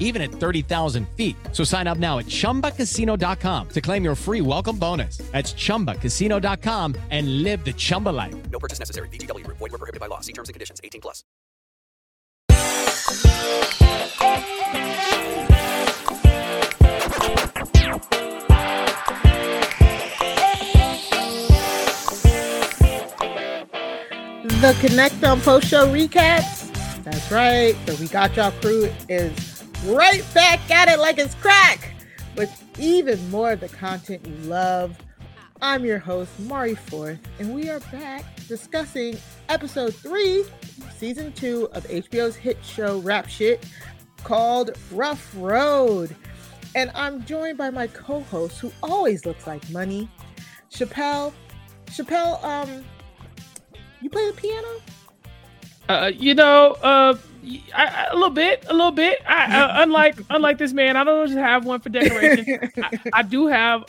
even at 30,000 feet. So sign up now at ChumbaCasino.com to claim your free welcome bonus. That's ChumbaCasino.com and live the Chumba life. No purchase necessary. VGW. Void were prohibited by law. See terms and conditions. 18 plus. The Connect on Post Show recaps. That's right. The We Got Y'all crew is right back at it like it's crack with even more of the content you love. I'm your host, Mari Forth, and we are back discussing episode three, season two of HBO's hit show Rap Shit called Rough Road. And I'm joined by my co-host who always looks like money, Chappell. Chappell, um, you play the piano? Uh, you know, uh, I, a little bit, a little bit. I, uh, unlike unlike this man, I don't just have one for decoration. I, I, do have.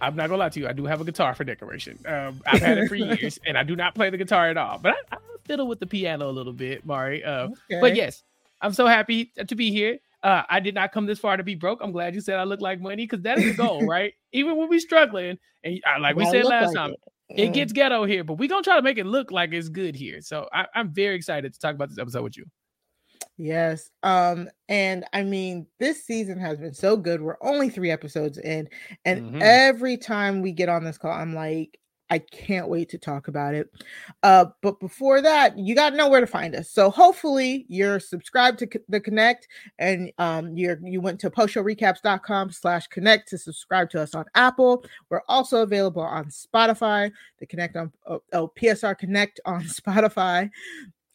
I'm not gonna lie to you. I do have a guitar for decoration. Um, I've had it for years, and I do not play the guitar at all. But I, I fiddle with the piano a little bit, Mari. Uh, okay. But yes, I'm so happy to be here. Uh, I did not come this far to be broke. I'm glad you said I look like money because that is the goal, right? Even when we're struggling, and uh, like we said last like time, it. It gets ghetto here, but we're gonna try to make it look like it's good here. So I, I'm very excited to talk about this episode with you. Yes. Um, and I mean, this season has been so good. We're only three episodes in, and mm-hmm. every time we get on this call, I'm like, I can't wait to talk about it. Uh, but before that, you got to know where to find us. So hopefully you're subscribed to the Connect and um, you're you went to postshowrecaps.com slash connect to subscribe to us on Apple. We're also available on Spotify, the Connect on oh, oh PSR Connect on Spotify.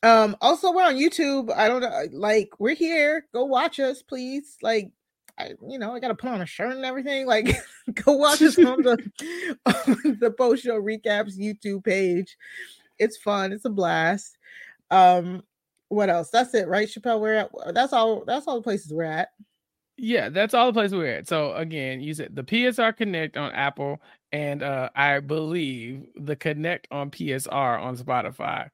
Um, also we're on YouTube. I don't know, like we're here. Go watch us, please. Like I, you know, I got to put on a shirt and everything. Like, go watch us on the on the post show recaps YouTube page. It's fun. It's a blast. Um, what else? That's it, right, Chappell? We're at. That's all. That's all the places we're at. Yeah, that's all the places we're at. So again, you said the PSR Connect on Apple, and uh I believe the Connect on PSR on Spotify.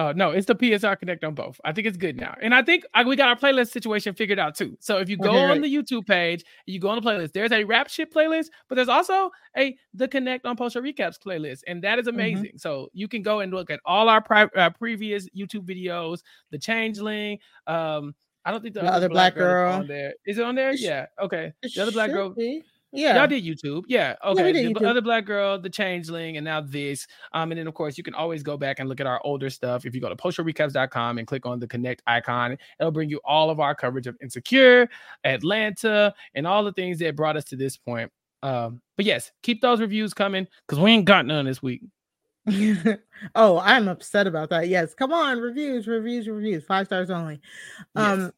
Uh, no, it's the PSR Connect on both. I think it's good now, and I think I, we got our playlist situation figured out too. So if you go okay, on the YouTube page, you go on the playlist. There's a rap shit playlist, but there's also a the Connect on Post Show Recaps playlist, and that is mm-hmm. amazing. Mm-hmm. So you can go and look at all our pri- uh, previous YouTube videos, the Changeling, um, I don't think the, The other, other black, black girl, is on there. Is it on there? Yeah. Okay. The other black girl. be. Yeah. Y'all did YouTube. Yeah. Okay. did the other black girl, the changeling, and now this. Um, and then of course you can always go back and look at our older stuff. If you go to postshowrecaps.com and click on the connect icon, it'll bring you all of our coverage of Insecure, Atlanta, and all the things that brought us to this point. Um, but yes, keep those reviews coming because we ain't got none this week. oh, I'm upset about that. Yes, come on, reviews, reviews, reviews, five stars only. Um, Yes.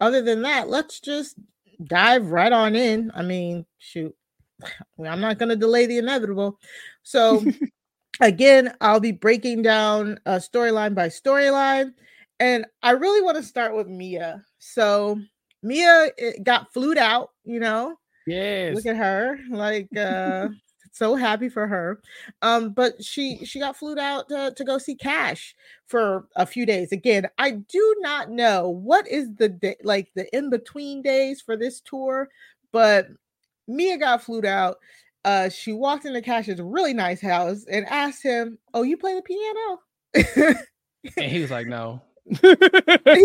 other than that, let's just dive right on in. I mean, shoot, I'm not going to delay the inevitable. So, again, I'll be breaking down uh, storyline by storyline, and I really want to start with Mia. So, Mia got flued out, you know. Yes. Look at her, like uh so happy for her. Um, but she she got flued out to, to go see Cash for a few days. Again, I do not know what is the day like the in between days for this tour, but Mia got flued out. Uh, she walked into Cash's really nice house and asked him, "Oh, you play the piano?" and he was like, no. He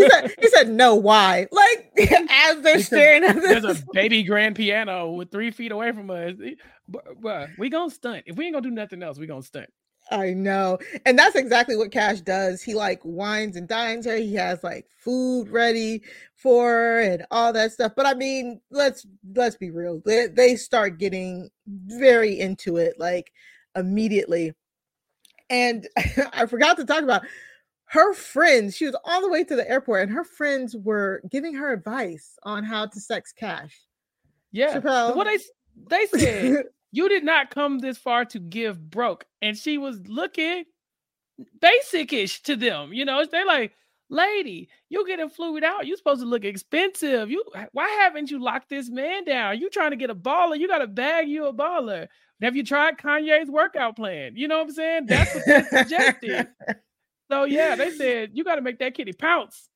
said, "He said no. Why?" Like as they're Because staring at There's this. a baby grand piano with three feet away from us. But, but we gonna stunt. If we ain't gonna do nothing else, we gonna stunt. I know. And that's exactly what Cash does. He like wines and dines her. He has like food ready for her and all that stuff. But I mean, let's let's be real. They, they start getting very into it like immediately. And I forgot to talk about her friends. She was all the way to the airport and her friends were giving her advice on how to sex Cash. Yeah. Chappell. What they they said, you did not come this far to give broke. And she was looking basic-ish to them. You know, they're like, lady, you're getting fluid out. You're supposed to look expensive. You why haven't you locked this man down? You trying to get a baller. You got to bag you a baller. Have you tried Kanye's workout plan? You know what I'm saying? That's what they suggested. So yeah, they said you got to make that kitty pounce.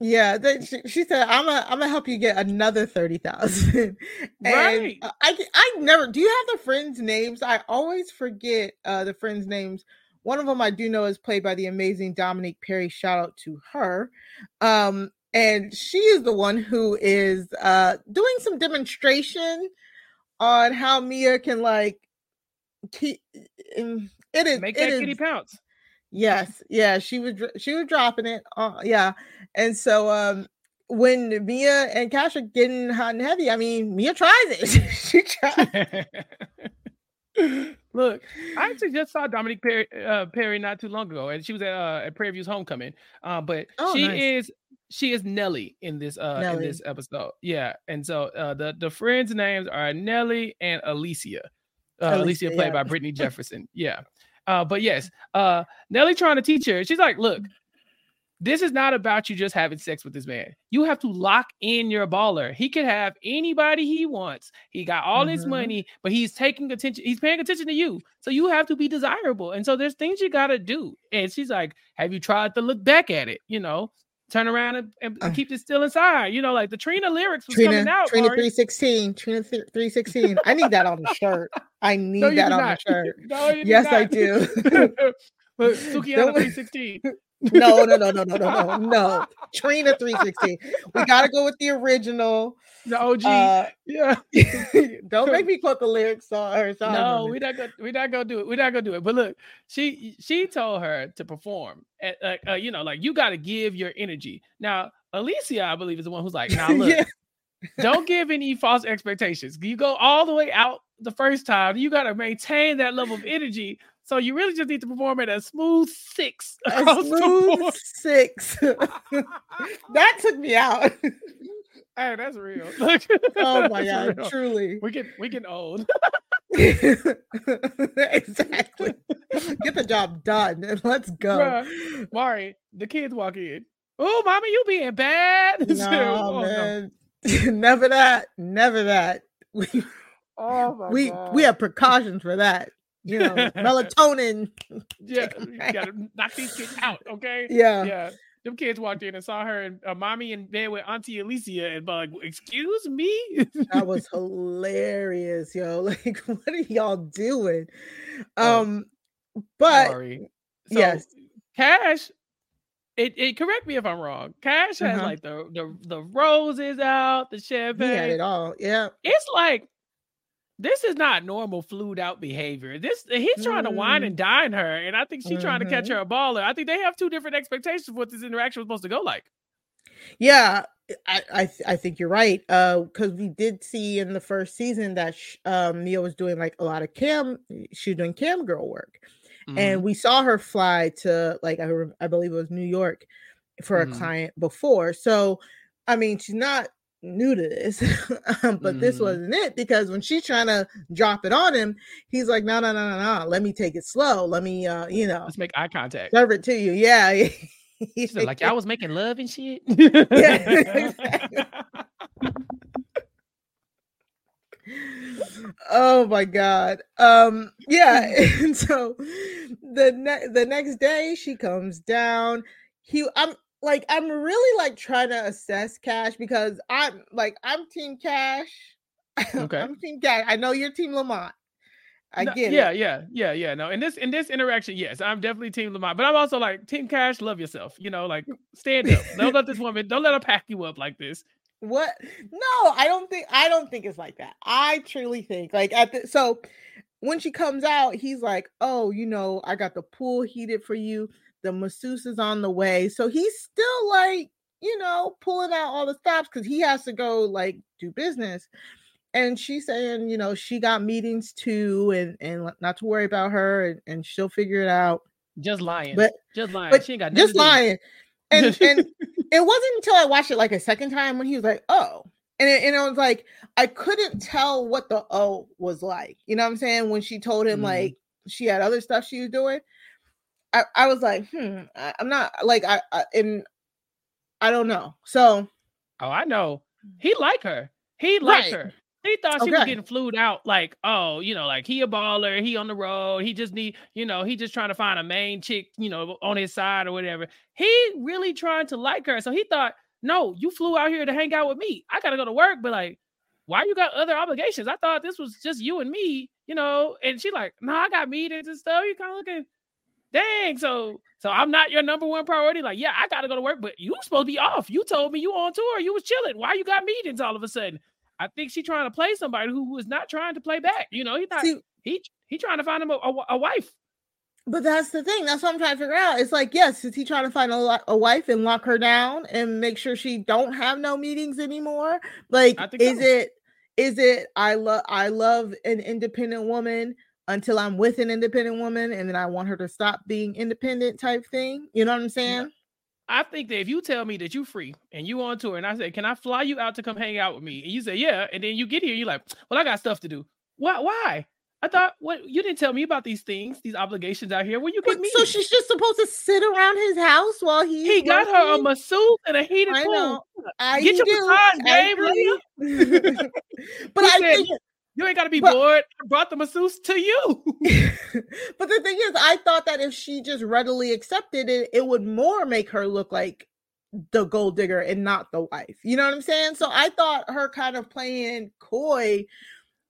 Yeah, they, she, she said, "I'm gonna, I'm gonna help you get another thirty thousand. Right. Uh, I, I never. Do you have the friends' names? I always forget uh, the friends' names. One of them I do know is played by the amazing Dominique Perry. Shout out to her. Um, and she is the one who is uh doing some demonstration on how Mia can like keep. um, It is Make it that kitty is- pounce. Yes, yeah, she was she was dropping it. Uh, yeah, and so um, when Mia and Cash are getting hot and heavy, I mean, Mia tries it. she tries. Look, I actually just saw Dominique Perry, uh, Perry not too long ago, and she was at uh, at Prairie View's homecoming. Uh, but Oh, she nice. is she is Nelly in this uh in this episode. Yeah, and so uh, the the friends' names are Nelly and Alicia. Uh, Alicia, Alicia, played yeah. by Brittany Jefferson. Yeah. Uh, but yes, uh, Nelly trying to teach her. She's like, look, this is not about you just having sex with this man. You have to lock in your baller. He can have anybody he wants. He got all his Mhm. money, but he's taking attention. He's paying attention to you. So you have to be desirable. And so there's things you got to do. And she's like, have you tried to look back at it? You know, turn around and, and Uh. keep this still inside. You know, like the Trina lyrics was coming out. Trina three sixteen, Trina three sixteen. I need that on the shirt. I need No, that on not. the shirt. no, Yes, I do. but Don't- 316. No, no, no, no, no, no, no, no. Trina three sixteen. We got to go with the original. The OG. Uh, yeah. don't make me quote the lyrics song or song. No, we're not gonna we're not gonna do it. We're not gonna do it. But look, she she told her to perform. At, uh, uh, you know, like you got to give your energy. Now, Alicia, I believe, is the one who's like, now look, Yeah. Don't give any false expectations. You go all the way out the first time. You got to maintain that level of energy. So you really just need to perform at a smooth six a smooth six. that took me out. Hey, that's real. Look, oh my that's god, real. truly. We get we get old. exactly. Get the job done and let's go. Bruh, Mari, the kids walk in. Oh, mommy, you being bad. Oh, no, Oh, man. never that. Never that. We Oh we, God. we have precautions for that. You know, melatonin. yeah, you gotta knock these kids out, okay? Yeah. yeah. Them kids walked in and saw her and uh, mommy in bed with Auntie Alicia and like, excuse me. That was hilarious, yo. Like, what are y'all doing? Oh, Um, but Sorry. So, yes. Cash it, it correct me if I'm wrong. Cash has Uh-huh. like the the the roses out, the He had champagne. it all. Yeah. It's like this is not normal flued out behavior. This he's trying to wine Mm. and dine her, and I think she's trying to catch Mhm. her a baller. I think they have two different expectations of what this interaction was supposed to go like. Yeah, I I, I think you're right. Uh, because we did see in the first season that sh- um Mia was doing like a lot of cam, she was doing cam girl work, Mm-hmm. and we saw her fly to like I I believe it was New York for Mhm. a client before. So, I mean, she's not new to this, um, but this Mhm. wasn't it because when she's trying to drop it on him, he's like, no, no, no, no, no. Let me take it slow. Let me, uh, you know, Let's make eye contact. serve it to you. Yeah. Like y'all was making love and shit. exactly. Oh my god um yeah and so the ne- the next day she comes down he i'm like i'm really like trying to assess cash because i'm like i'm team cash Okay. i'm team cash i know you're team lamont i No, get yeah, it yeah, yeah, yeah. No, in this in this interaction, yes, I'm definitely Team Lamont, but I'm also like Team Cash. Love yourself, you know, like stand up. don't let this woman, don't let her pack you up like this. What? No, I don't think I don't think it's like that. I truly think like at the so when she comes out, he's like, "Oh, you know, I got the pool heated for you. The masseuse is on the way." So he's still like, you know, pulling out all the stops because he has to go like do business. And she's saying, you know, she got meetings too, and and not to worry about her, and, and she'll figure it out. Just lying, But just lying. but she ain't got just lying. And and it wasn't until I watched it like a second time when he was like, "Oh," and it, and I was like, I couldn't tell what the "oh" was like. You know what I'm saying? When she told him Mhm. like she had other stuff she was doing, I I was like, hmm, I, I'm not like I, I and I don't know. So Oh, I know. He like her. He like Right. her. He thought she was getting flued out, like, oh, you know, like he a baller, he on the road, he just need, you know, he just trying to find a main chick, you know, on his side or whatever. He really trying to like her. So he thought, no, you flew out here to hang out with me. I gotta go to work, but like, why you got other obligations? I thought this was just you and me, you know. And she like, no, I got meetings and stuff. You kind of looking, dang. So, so I'm not your number one priority. Like, yeah, I gotta go to work, but you supposed to be off. You told me you on tour, you was chilling. Why you got meetings all of a sudden? I think she's trying to play somebody who was not trying to play back. You know, he not see, he he trying to find him a, a, a wife. but that's the thing. That's what I'm trying to figure out. It's like, yes, is he trying to find a, a wife and lock her down and make sure she don't have no meetings anymore? Like, is so. it is it I love I love an independent woman until I'm with an independent woman and then I want her to stop being independent type thing? You know what I'm saying? I think that if you tell me that you're free and you on tour, and I say, "Can I fly you out to come hang out with me?" and you say, "Yeah," and then you get here, you're like, "Well, I got stuff to do." Why? Why? I thought what you didn't tell me about these things, these obligations out here. Where you get me? so she's just supposed to sit around his house while he he got her a masseuse and a heated I pool. I Get your do. massage I game, but I think You ain't got to be But- bored. I brought the masseuse to you. but the thing is, I thought that if she just readily accepted it, it would more make her look like the gold digger and not the wife. You know what I'm saying? So I thought her kind of playing coy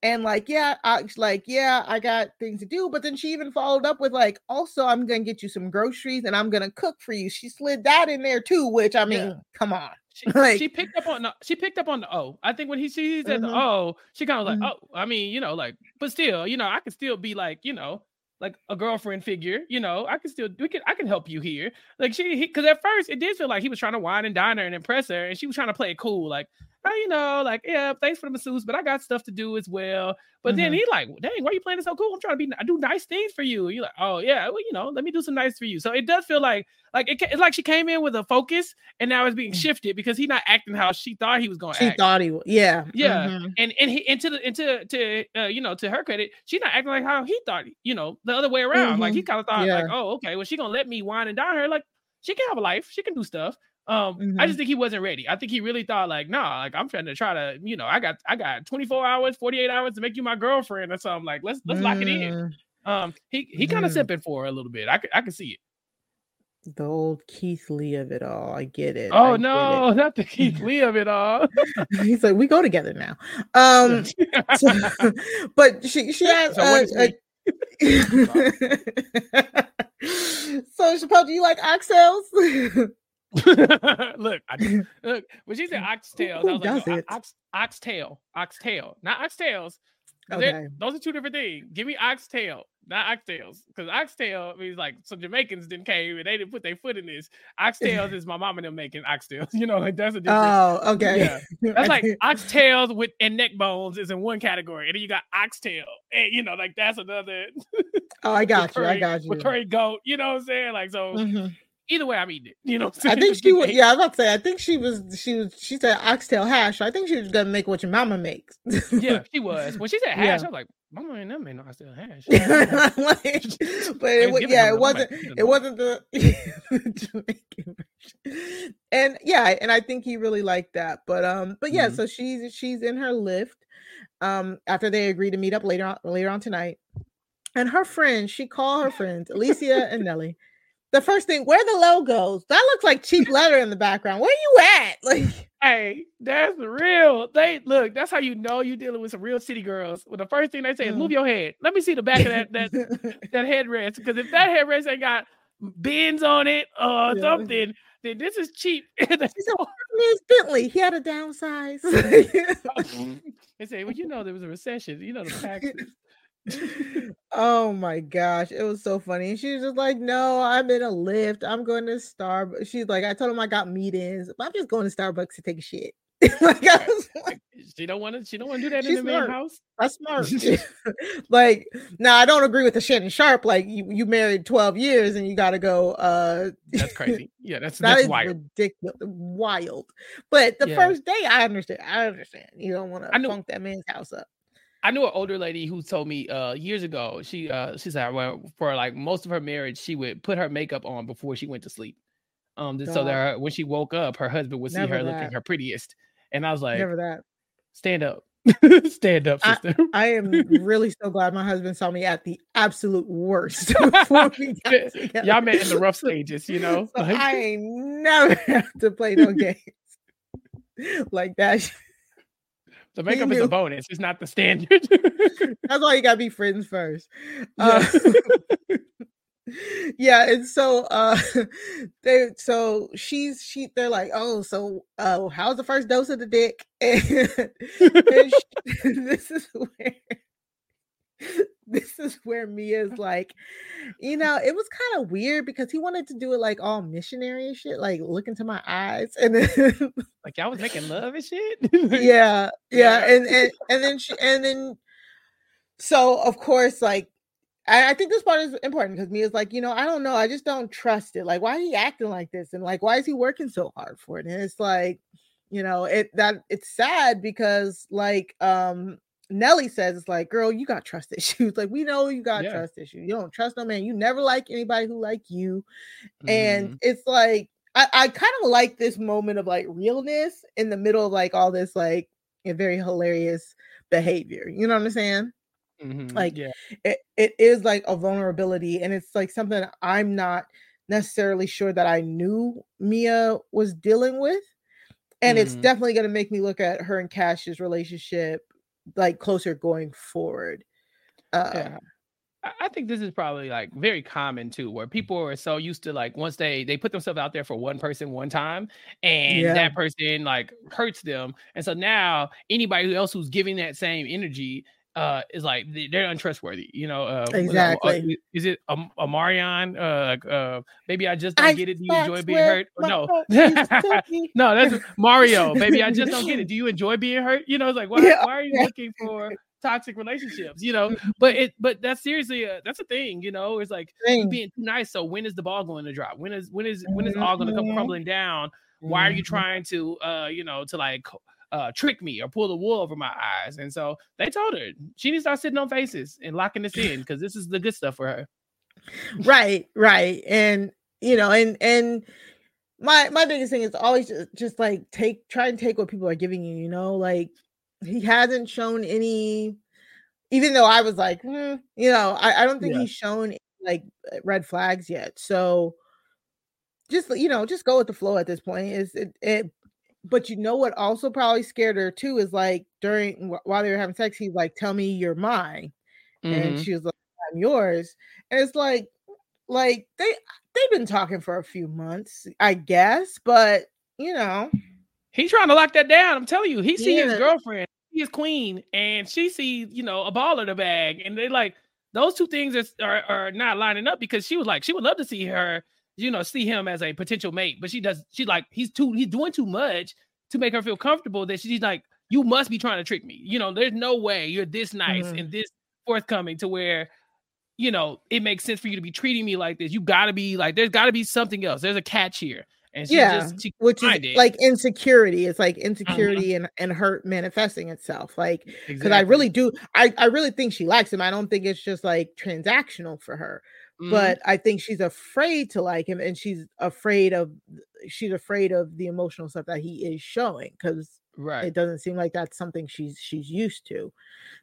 and like, yeah, I like, yeah, I got things to do. But then she even followed up with like, also, I'm gonna get you some groceries and I'm gonna cook for you. She slid that in there too, which I mean, Yeah. come on. She, Like- she picked up on the she picked up on the O. I think when he she said the Mhm. O, she kind of like, Mhm. oh, I mean, you know, like, but still, you know, I can still be like, you know, like a girlfriend figure, you know, I can still we can I can help you here. Like she because at first it did feel like he was trying to wine and dine her and impress her, and she was trying to play it cool, like, oh, you know, like, yeah, thanks for the masseuse, but I got stuff to do as well. But then Mhm. he like, dang, why are you playing it so cool? I'm trying to be I do nice things for you. You're like, oh yeah, well, you know, let me do some nice for you. So it does feel like like it, it's like she came in with a focus and now it's being shifted because he's not acting how she thought he was going to act. She act. thought he would, yeah, Yeah, mhm. and and he into the into to uh, you know to her credit, she's not acting like how he thought. You know, the other way around. Like he kind of thought like, oh, okay, well she gonna let me wine and dine her. Like she can have a life, she can do stuff. Um, I Mhm. just think he wasn't ready. I think he really thought like, nah, like I'm trying to try to, you know, I got I got 24 hours, 48 hours to make you my girlfriend or something. Like let's let's lock it in. Mm, Um, he he kind of Mhm. sipping for her a little bit. I could I could see it. The old Keith Lee of it all. I get it. Oh I no, not the Keith Lee of it all. He's like, we go together now. Um, so- but she she has So so Chappell, do you like oxtails? look, I, look. When she said oxtails, Who I was like, no, ox, oxtail, oxtail, not oxtails. Okay. Those are two different things. Give me oxtail, not oxtails, because oxtail means like some Jamaicans didn't came and they didn't put their foot in this. Oxtails is my mom and them making oxtails. You know, like that's a different. Oh, okay. Yeah. That's like oxtails with and neck bones is in one category, and then you got oxtail, and you know, like that's another. oh, I got you. I got you. Curry goat, you know what I'm saying? Like so, Mhm. Either way, I'm eating it. You know, I think she was. Yeah, I was about to say. I think she was. She was. She said oxtail hash. I think she was gonna make what your mama makes. yeah, she was. When she said hash, Yeah. I was like, Mama ain't never made no oxtail hash. Like, but it, yeah, it wasn't. It wasn't the And yeah, and I think he really liked that. But um, but yeah, Mhm. so she's she's in her Lyft. Um, after they agree to meet up later on later on tonight, and her friends, she called her friends Alicia and Nelly. The first thing, where the logos? That looks like cheap letter in the background. Where you at? Like, Hey, that's real. They look. That's how you know you're dealing with some real city girls. Well, the first thing they say is Mm. move your head. Let me see the back of that that that headrest. Because if that headrest ain't got bins on it or Yeah. something, then this is cheap. Miss Bentley, he had a downsize. they say, well, you know, there was a recession. You know, the taxes. oh my gosh, it was so funny. And she was just like, No, I'm in a Lyft. I'm going to Starbucks. She's like, I told him I got meetings, but I'm just going to Starbucks to take a shit. like, I was like, She don't want to. She don't want to do that in the smart. house. that's smart. like, now I don't agree with the Shannon Sharpe. Like, you, you married 12 years and you got to go. uh That's crazy. Yeah, that's That that's wild. ridiculous, wild. But the Yeah. first day, I understand. I understand. You don't want to funk that man's house up. I knew an older lady who told me uh years ago. She uh she said well for like most of her marriage she would put her makeup on before she went to sleep. Um just so that her, when she woke up, her husband would see Never her looking her prettiest. And I was like, Never that. stand up, stand up, I- sister. I am really so glad my husband saw me at the absolute worst before we Y'all met in the rough stages, you know. So Like, I ain't never have to play no games like that. The makeup is a bonus. It's not the standard. That's why you gotta be friends first. Yeah. Uh, yeah, and so uh they so she's she they're like, oh, so uh how's the first dose of the dick? And, and she- this is where this is where Mia's like, you know, it was kind of weird because he wanted to do it like all missionary and shit, like look into my eyes, and then like y'all was making love and shit. yeah, yeah, and and and then she and then so of course like I, I think this part is important because Mia's like, you know, I don't know, I just don't trust it. Like, why are he acting like this? And like, why is he working so hard for it? And it's like, you know, it that it's sad because like um Nelly says it's like, girl, you got trust issues. Like, we know you got Yeah. trust issues. You don't trust no man. You never like anybody who like you Mhm. and it's like I, I kind of like this moment of like realness in the middle of like all this like a very hilarious behavior. You know what I'm saying? Mhm. like, yeah, It it is like a vulnerability, and it's like something I'm not necessarily sure that I knew Mia was dealing with. And it's Mhm. definitely gonna make me look at her and Cash's relationship like closer going forward. Uh, yeah. I- think this is probably like very common too, where people are so used to like once they they put themselves out there for one person one time, and Yeah. that person like hurts them, and so now anybody else who's giving that same energy uh is like they- they're untrustworthy. You know, uh, uh, Exactly. Is it um, Amarion? Uh, uh, maybe I just don't I get it. Do you enjoy being hurt? No, heart is sticky. no, that's Mario. Baby, I just don't get it. Do you enjoy being hurt? You know, it's like why, Yeah, why are you looking for toxic relationships? You know, but it but that's seriously a, that's a thing. You know, it's like being too nice. So when is the ball going to drop? When is when is when is all going to come Mhm. crumbling down? Why are you Mhm. trying to uh you know to like uh trick me or pull the wool over my eyes? And so they told her she needs to start sitting on faces and locking this in because this is the good stuff for her. right right and you know and and my my biggest thing is always just, just like take try and take what people are giving you you know like he hasn't shown any even though i was like hmm, you know i, I don't think Yeah. he's shown like red flags yet so just you know just go with the flow at this point is it, it but you know what also probably scared her too is like during while they were having sex he's like tell me you're mine and Mhm. she was like i'm yours and it's like like they they've been talking for a few months, I guess, but you know, He's trying to lock that down. I'm telling you, he see his Yeah. girlfriend, his queen, and she sees, you know, a ball in the bag. And they like those two things are, are are not lining up because she was like, she would love to see her, you know, see him as a potential mate, but she does, she like, he's too, he's doing too much to make her feel comfortable that she's like, you must be trying to trick me. You know, there's no way you're this nice Mhm. and this forthcoming to where you know it makes sense for you to be treating me like this. You gotta be like, there's gotta be something else. There's a catch here. And she yeah, just she which is it. like insecurity. It's like insecurity and, and hurt manifesting itself. Like because I really do, I I really think she likes him. I don't think it's just like transactional for her. Mhm. but I think she's afraid to like him, and she's afraid of she's afraid of the emotional stuff that he is showing because right. it doesn't seem like that's something she's she's used to.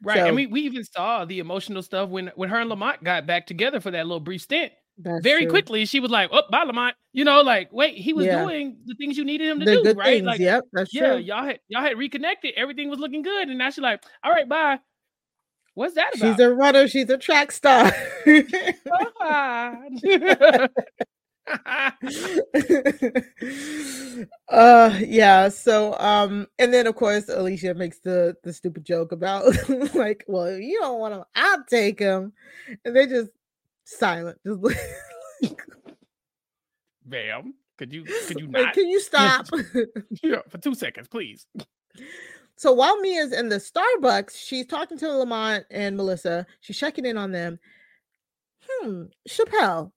Right. So- and we, we even saw the emotional stuff when when her and Lamont got back together for that little brief stint. That's Very true. quickly, she was like, Oh, bye, Lamont. You know, like, wait, he was Yeah. doing the things you needed him to the do, right? things. Like, yep, that's yeah, true. y'all had y'all had reconnected, everything was looking good, and now she's like, All right, bye. What's that about? She's a runner. She's a track star. Uh yeah so um and then of course alicia makes the the stupid joke about like well you don't want to i'll take him and they just silent just like, Bam. Could you could you like, not can you stop yeah, for two seconds, please? So while mia's in the starbucks she's talking to lamont and melissa she's checking in on them hmm chappell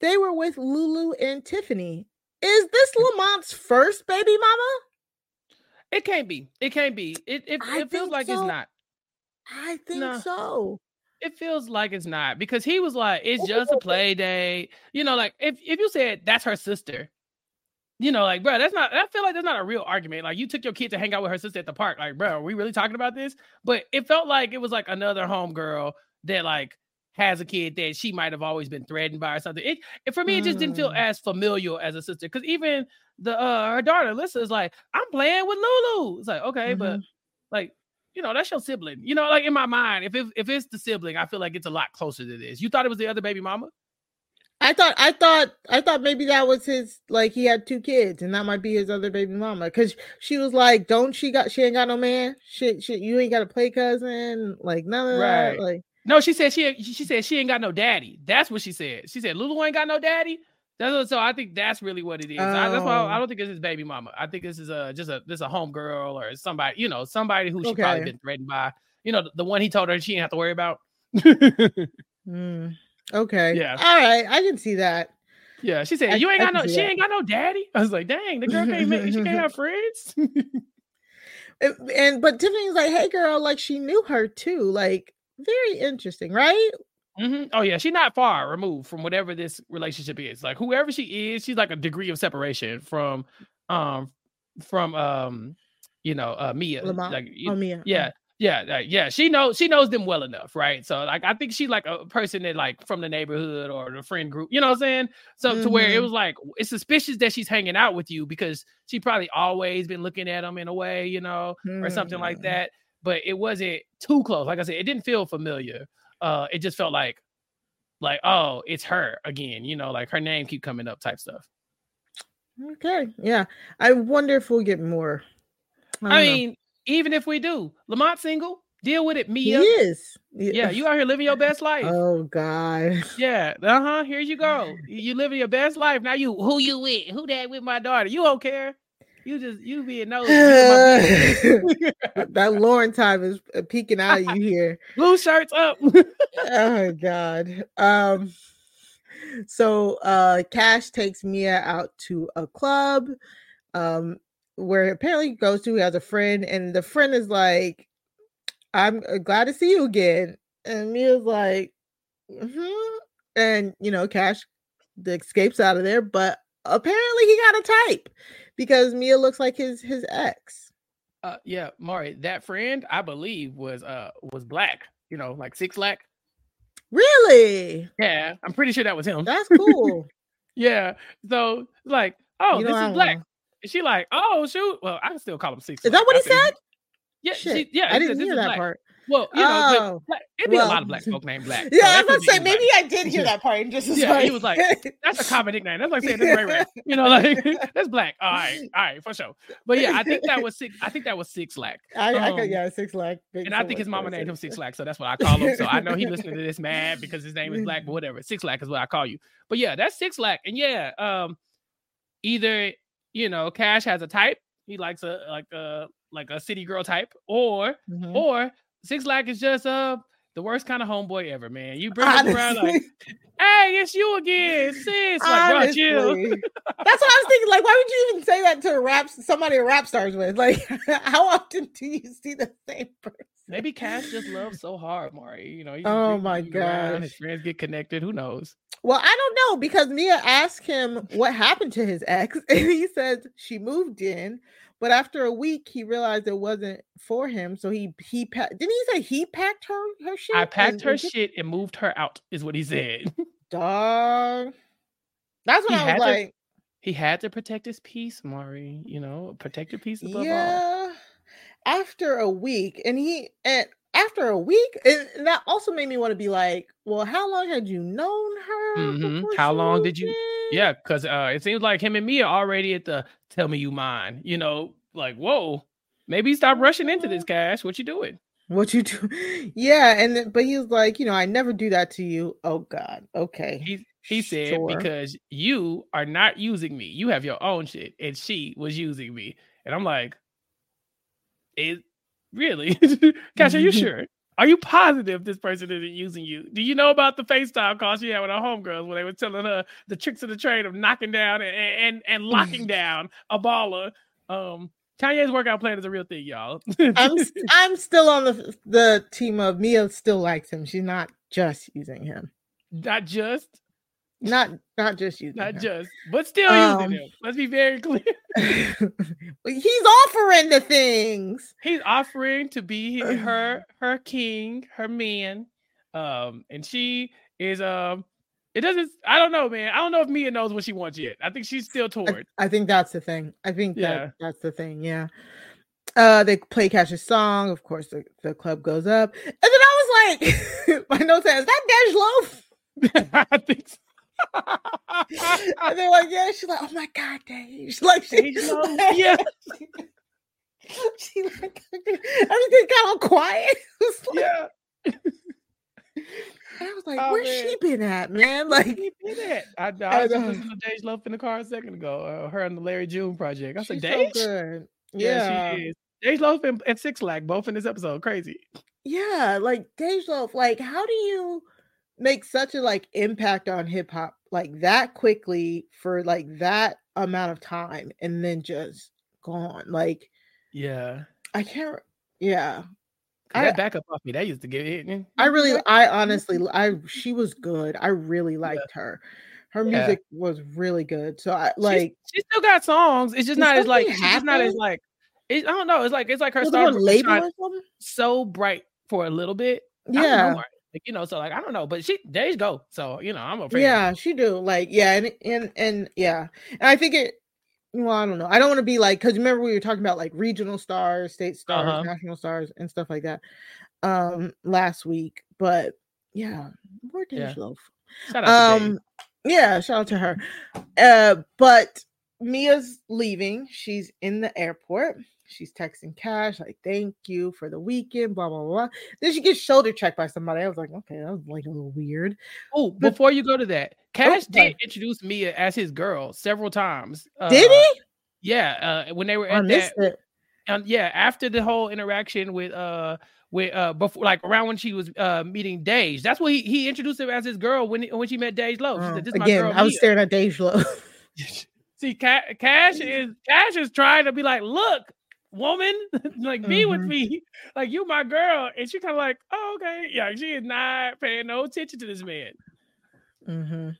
they were with lulu and tiffany is this lamont's first baby mama It can't be. It can't be. It it, it feels like it's not. I think No. so. It feels like it's not because he was like, it's just a play day. You know, like if, if you said that's her sister, you know, like, bro, that's not, I feel like that's not a real argument. Like, you took your kid to hang out with her sister at the park. Like, bro, are we really talking about this? But it felt like it was like another homegirl that, like, has a kid that she might have always been threatened by or something. It, it for me, it just didn't feel Mm. as familial as a sister. Cause even the, uh, her daughter, Lisa, is like, I'm playing with Lulu. It's like, okay, but like, you know, that's your sibling. You know, like in my mind, if it, if it's the sibling, I feel like it's a lot closer to this. You thought it was the other baby mama? I thought I thought I thought maybe that was his like he had two kids and that might be his other baby mama because she was like, "Don't she got she ain't got no man? Shit, shit, you ain't got a play cousin, like none of Right. that." Like, No, she said she she said she ain't got no daddy. That's what she said. She said Lulu ain't got no daddy. That's what, so I think that's really what it is. I, that's why I Oh. don't think it's his baby mama. I think this is a just a this a home girl or somebody you know somebody who she probably been threatened by. You know the, the one he told her she didn't have to worry about. mm, okay, Yeah. all right, I can see that. yeah, she said I- you ain't I got no she that. ain't got no daddy. I was like, dang, the girl can't make, she can't have friends. And, and but Tiffany's like, "Hey, girl," like she knew her too. Like, very interesting, right? Mhm. Oh yeah, she's not far removed from whatever this relationship is. Like whoever she is, she's like a degree of separation from, um, from um, you know, uh, Mia. Lamont? Like, you- Oh, Mia. yeah, yeah, yeah. She knows she knows them well enough, right? So like, I think she's like a person that like from the neighborhood or the friend group. You know what I'm saying? So to where it Mhm. was like it's suspicious that she's hanging out with you because she probably always been looking at him in a way, you know, or something like Mm. that. But it wasn't too close. Like I said, it didn't feel familiar. Uh, it just felt like, like, oh, it's her again. You know, like her name keep coming up, type stuff. Okay, yeah. I wonder if we'll get more. I, don't know. Even if we do, Lamont single, deal with it, Mia. he is. Yeah, you out here living your best life. Oh God. Yeah, uh huh. Here you go. You living your best life. Now you who you with? Who that with my daughter? You don't care. You just you being nosy. You in my business. that Lauren time is uh, peeking out of you here. Blue shirts up. Oh God. Um. So, uh, Cash takes Mia out to a club, um, where apparently he goes to. He has a friend, and the friend is like, "I'm uh, glad to see you again," and Mia's like, hmm and you know, Cash escapes out of there, but apparently he got a type because Mia looks like his his ex. Uh, yeah, Mari, that friend I believe was uh was black. You know, like six lack. Really? Yeah, I'm pretty sure that was him. That's cool. yeah. So like, oh, You this is black. know. And she like, oh shoot. Well, I can still call him six. Is that Lack. what I he said-? Yeah, she, yeah. I he didn't "This hear that black." part. Well, you know, Oh, it'd be a lot of black folk named Black. Yeah, so I was to say maybe. I did hear that part and just Yeah, like, he was like, That's a common nickname. That's like saying that's Ray Ray. You know, like that's Black. All right, all right, for sure. But yeah, I think that was six. I think that was Six Lack. I, I Um, could, yeah, six lakh. big And I think his mama named him six Six Lack, so that's what I call him. So I know he listening to this mad because his name is Black, but whatever. Six Lack is what I call you. But yeah, that's Six Lack. And yeah, um, either you know, Cash has a type. He likes a like a like a city girl type, or Mhm. or Six Lack is just uh the worst kind of homeboy ever, man. You bring him around like, hey, it's you again, sis. Like, bro, chill. Honestly. That's what I was thinking. Like, why would you even say that to a rap somebody a rap stars with? Like, how often do you see the same person? Maybe Cash just loves so hard, Mari. You know, just Oh my you around, His friends get connected. Who knows? Well, I don't know because Mia asked him what happened to his ex, and he said she moved in, but after a week he realized it wasn't for him. So he he pa- didn't he say he packed her her shit? I packed and- her and shit and moved her out, is what he said. Dog. That's when He I was had to- like, he had to protect his peace, Mari. You know, protect your peace above all. yeah. After a week, and he and after a week, and that also made me want to be like, well, how long had you known her? Mhm. How long did you-? Yeah, because uh, it seems like him and me are already at the tell me you mine. You know, like whoa, maybe stop rushing into this, Cash. What you doing? What you do? Yeah, and then, but he was like, you know, I never do that to you. Oh God, okay. He he said Sure. because you are not using me. You have your own shit, and she was using me. And I'm like, it really? Cash, are you Mhm. sure? Are you positive this person isn't using you? Do you know about the FaceTime call she had with her homegirls when they were telling her the tricks of the trade of knocking down and and, and locking down a baller? Um, Kanye's workout plan is a real thing, y'all. I'm I'm still on the the team of Mia. Still likes him. She's not just using him. not just, Not not just using. not just, but still Um, using him. Let's be very clear. He's offering the things. He's offering to be her her king, her man. Um, and she is um it doesn't I don't know, man. I don't know if Mia knows what she wants yet. I think she's still I, torn. I think that's the thing. I think Yeah. that that's the thing. Yeah. Uh, they play Cash's song. Of course, the, the club goes up, and then I was like, my note says that Dej Loaf. I think so. and they're like, yeah. She's like, oh my god, Dave. She's Like, she, Dej Loaf, yeah. she like everything got all quiet. Like- yeah. And I was like, Oh, where's man. she been at, man? Like, she did it. I, I I was listening to Dej Loaf in the car a second ago. Uh, her and the Larry June project. I said, she's so good. yeah, Yeah. she is. Dej Loaf and, and Six Lack both in this episode. Crazy. Yeah, like Dej Loaf, like how do you make such a like impact on hip hop like that quickly for like that amount of time and then just gone? Like Yeah. I can't Yeah, I- that backup off me, that used to get it. I really I honestly I she was good. I really liked her. Her Yeah. music was really good. So I like she still got songs. It's just not as like she's not as like it, I don't know. It's like it's like her was star there a label shine or something? so bright for a little bit. I don't know, Yeah. Like you know. So like I don't know, but she days go. So you know I'm a fan. Yeah, she do. Like, yeah, and and and yeah. And I think it well, I don't know. I don't want to be like because remember we were talking about like regional stars, state stars, Uh-huh. national stars, and stuff like that um last week. But yeah, more. Dej Loaf. Um yeah, shout out to her. Uh but Mia's leaving. She's in the airport. She's texting Cash, like, thank you for the weekend, blah, blah, blah. Then she gets shoulder checked by somebody. I was like, okay, that was like a little weird. Oh, before you go to that, Cash sorry. did introduce Mia as his girl several times. Did Uh, he? Yeah, uh, when they were I at missed that, it. um, yeah, after the whole interaction with uh with uh before like around when she was uh meeting Dej. That's what he, he introduced her as his girl when when she met Dej Loaf. She Oh, said, "This is my again, girl." I was Mia." staring at Dej Loaf. See, Ca- Cash is Cash is trying to be like, look, woman, like be with Mhm. me, like you my girl, and she kind of like, oh okay, yeah, she is not paying no attention to this man. hmm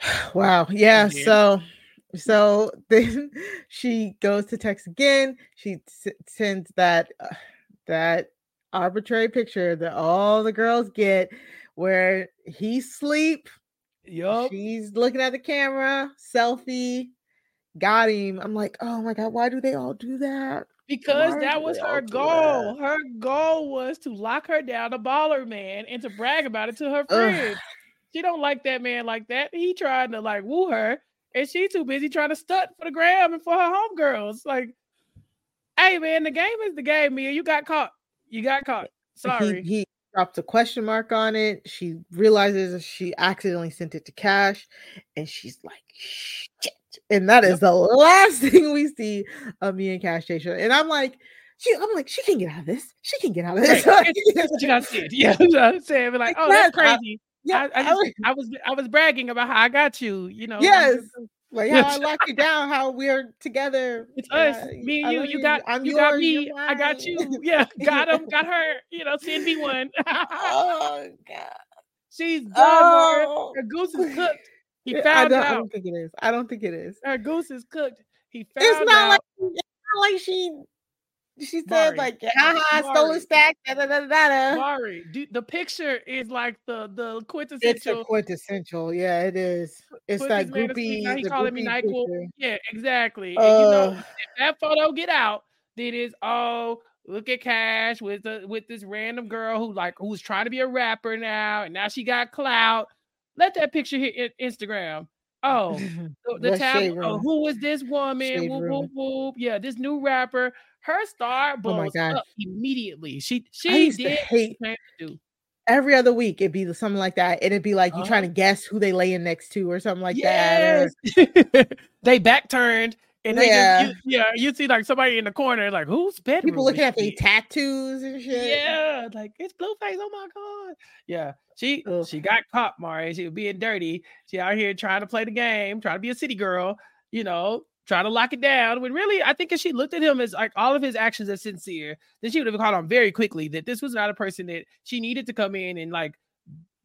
Wow. Yeah. Yeah. So, so then she goes to text again. She s- sends that uh, that arbitrary picture that all the girls get, where he sleep. Yup. She's looking at the camera, selfie. Got him. I'm like, oh my god, why do they all do that? because that was her goal. Her goal was to lock her down, a baller man, and to brag about it to her friends. She don't like that man like that. He tried to like woo her, and she too busy trying to stunt for the gram and for her homegirls. Like, hey man, the game is the game, Mia. You got caught. You got caught. Sorry. He, he dropped a question mark on it. She realizes she accidentally sent it to Cash, and she's like, shit. And that is the last thing we see of me and Cash Station. And I'm like, she, I'm like, she can get out of this. She can get out of this. Right. That's what you got said. Yeah, I'm saying, like, oh, that's crazy. Yeah, I, I, just, I, was I was bragging about how I got you. You know. Yes. Like how I locked you down, how we're together. It's us, uh, me and you. You got I'm you yours, got me. I got you. Yeah, got him, got her. You know, send me one. oh God. She's done. Oh. Her goose is cooked. He found I don't, out. I don't think it is. I don't think it is. Her goose is cooked. He found it's not out. like it's not like she she said Mari. like, haha, I stole a stack. Da, da, da, da, da. Mari, do, the picture is like the the quintessential. It's a quintessential. Yeah, it is. It's Put like groupie. Now he calling me Nyquil. Yeah, exactly. Uh, and you know, if that photo get out, then it's oh, look at Cash with the with this random girl who like who's trying to be a rapper now, and now she got clout. Let that picture hit Instagram. Oh, the, the tab. Oh, who was this woman? Whoop, whoop, whoop. Yeah, this new rapper her star blows oh up immediately. She she did hate do. Every other week it'd be something like that. It'd be like you uh-huh. trying to guess who they laying next to or something like yes. that. Or... they back turned and they yeah. Just, you, yeah, you see like somebody in the corner, like who's bedroom? People looking at their tattoos and shit. Yeah, like it's Blueface. Oh my god. Yeah, she Ugh. she got caught, Mari. She was being dirty. She out here trying to play the game, trying to be a city girl. You know, trying to lock it down. When really, I think if she looked at him as like all of his actions as sincere, then she would have caught on very quickly that this was not a person that she needed to come in and like,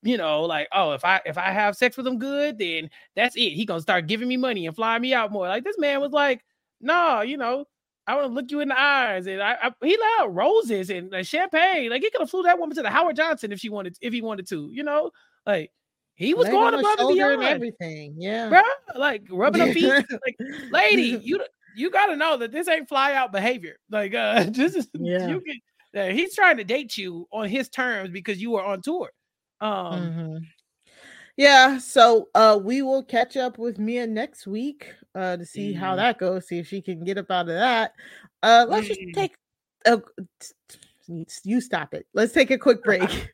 you know, like, oh, if I if I have sex with him good, then that's it. He gonna start giving me money and flying me out more. Like this man was like, no, nah, you know, I want to look you in the eyes, and I, I he allowed roses and, and champagne. Like he could have flew that woman to the Howard Johnson if she wanted, if he wanted to, you know, like he was going above and beyond everything. Yeah, bro, like rubbing her feet. like, lady, you you got to know that this ain't fly out behavior. Like, uh, this is yeah. you can. Uh, he's trying to date you on his terms because you were on tour. Um, mm-hmm. yeah. So, uh, we will catch up with Mia next week, uh, to see mm. how that goes. See if she can get up out of that. Uh, let's mm. just take a. You stop it. Let's take a quick break.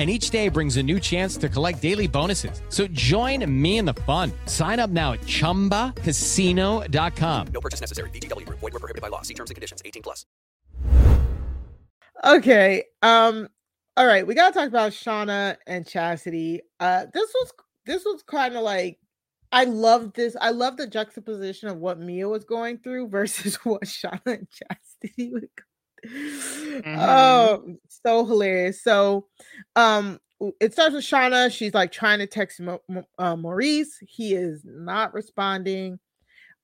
And each day brings a new chance to collect daily bonuses. So join me in the fun. Sign up now at chumbacasino.com. No purchase necessary. VGW Group. Void were prohibited by law. See terms and conditions. 18 plus. Okay. Um. All right. We gotta talk about Shauna and Chastity. Uh. This was this was kind of like I love this. I love the juxtaposition of what Mia was going through versus what Shauna and Chastity would go Mm-hmm. Oh, so hilarious. So, um, it starts with Shauna. She's like trying to text Mo- uh, Maurice. He is not responding.